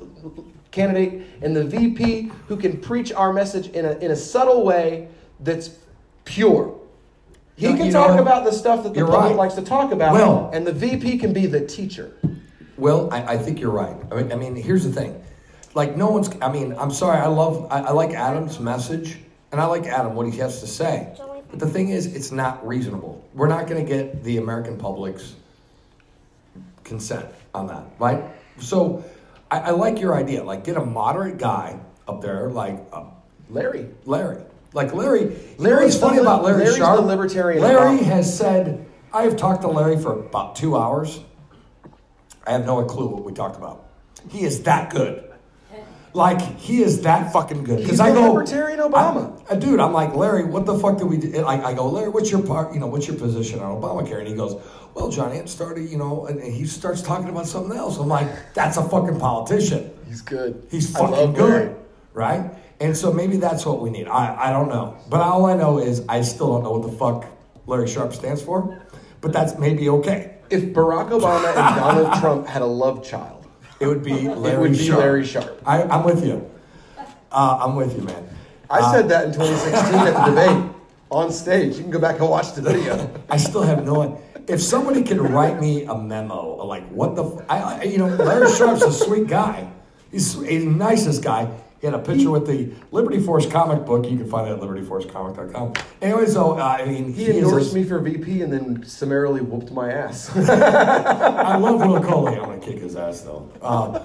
candidate and the VP who can preach our message in a, in a subtle way that's pure. He You can know, talk about the stuff that the public right. likes to talk about, Well- and the VP can be the teacher. Well, I, I think you're right. I mean, I mean, here's the thing. Like, no one's, I mean, I'm sorry, I love, I, I like Adam's message, and I like Adam, what he has to say. But the thing is, it's not reasonable. We're not going to get the American public's consent on that, right? So I, I like your idea. Like, get a moderate guy up there, like uh, Larry. Larry. Like Larry. Larry's funny about Larry Larry's Sharpe? libertarian Larry has said, I have talked to Larry for about two hours. I have no clue what we talked about. He is that good. Like he is that fucking good. He's I go, libertarian Obama. I- dude, I'm like Larry. What the fuck did we? do? I, I go, Larry. What's your part? You know, what's your position on Obamacare? And he goes, Well, Johnny, it started. You know, and and he starts talking about something else. I'm like, That's a fucking politician. He's good. He's fucking good, Larry. right? And so maybe that's what we need. I, I don't know, but all I know is I still don't know what the fuck Larry Sharpe stands for. But that's maybe okay. If Barack Obama and Donald Trump had a love child, it would be Larry it would be Sharpe. Larry Sharpe. I, I'm with you. Uh, I'm with you, man. I Uh, said that in 2016 at the debate on stage. You can go back and watch the video. I still have no idea. If somebody could write me a memo, like what the, f- I, I- you know, Larry Sharpe's a sweet guy. He's he's the nicest guy. He had a picture with the Liberty Force comic book. You can find it at libertyforcecomic.com. Anyway, so uh, I mean, He is endorsed a- me for VP and then summarily whooped my ass. I love Will Coley. I'm gonna kick his ass though. Um,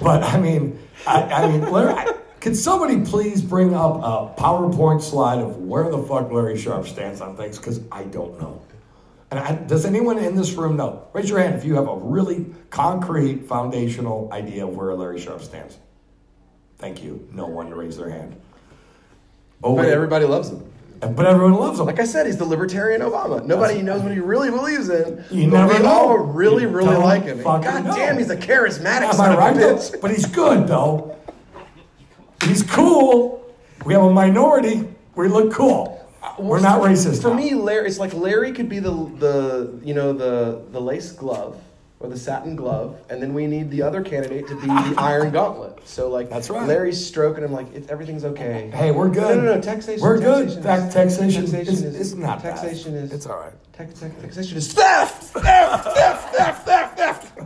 but I mean, I, I mean, Larry, I, could somebody please bring up a PowerPoint slide of where the fuck Larry Sharpe stands on things? Because I don't know. And I, does anyone in this room know? Raise your hand if you have a really concrete, foundational idea of where Larry Sharpe stands. Thank you. No one raised their hand. Oh, but wait. everybody loves him. But everyone loves him. Like I said, he's the libertarian Obama. Nobody knows what he really believes in. You but never we know. all really, You really like him. God know. damn, he's a charismatic Am son I of right? a bitch. But he's good though. He's cool. we have a minority. We look cool. We're not racist. For now. me, Larry, it's like Larry could be the the you know the the lace glove or the satin glove, and then we need the other candidate to be the iron gauntlet. So like That's right. Larry's stroking him like it, everything's okay. Hey, we're good. No, no, no. Taxation. We're good. taxation Tax- is- taxation Taxation is- is. is not bad. Taxation is. It's all right. Tax, tax, taxation is theft. Theft. Theft. Theft. Theft. Theft.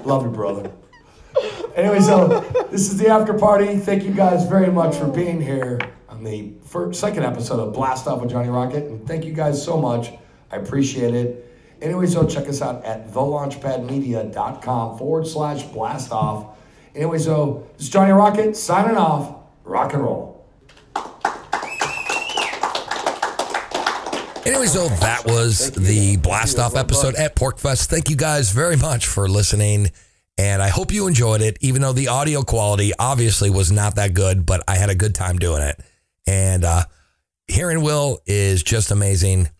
Love you, brother. Anyway, so this is the after party. Thank you guys very much for being here on the first, second episode of Blast Off with Johnny Rocket. And thank you guys so much. I appreciate it. Anyway, so check us out at thelaunchpadmedia.com forward slash blast off. Anyway, so this is Johnny Rocket signing off. Rock and roll. Anyway, so that was the blast off episode at PorcFest. Thank you guys very much for listening. And I hope you enjoyed it, even though the audio quality obviously was not that good, but I had a good time doing it. And uh, hearing Will is just amazing.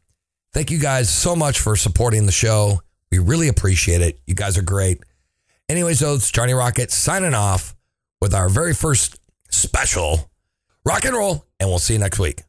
Thank you guys so much for supporting the show. We really appreciate it. You guys are great. Anyway, so it's Johnny Rocket signing off with our very first special rock and roll, and we'll see you next week.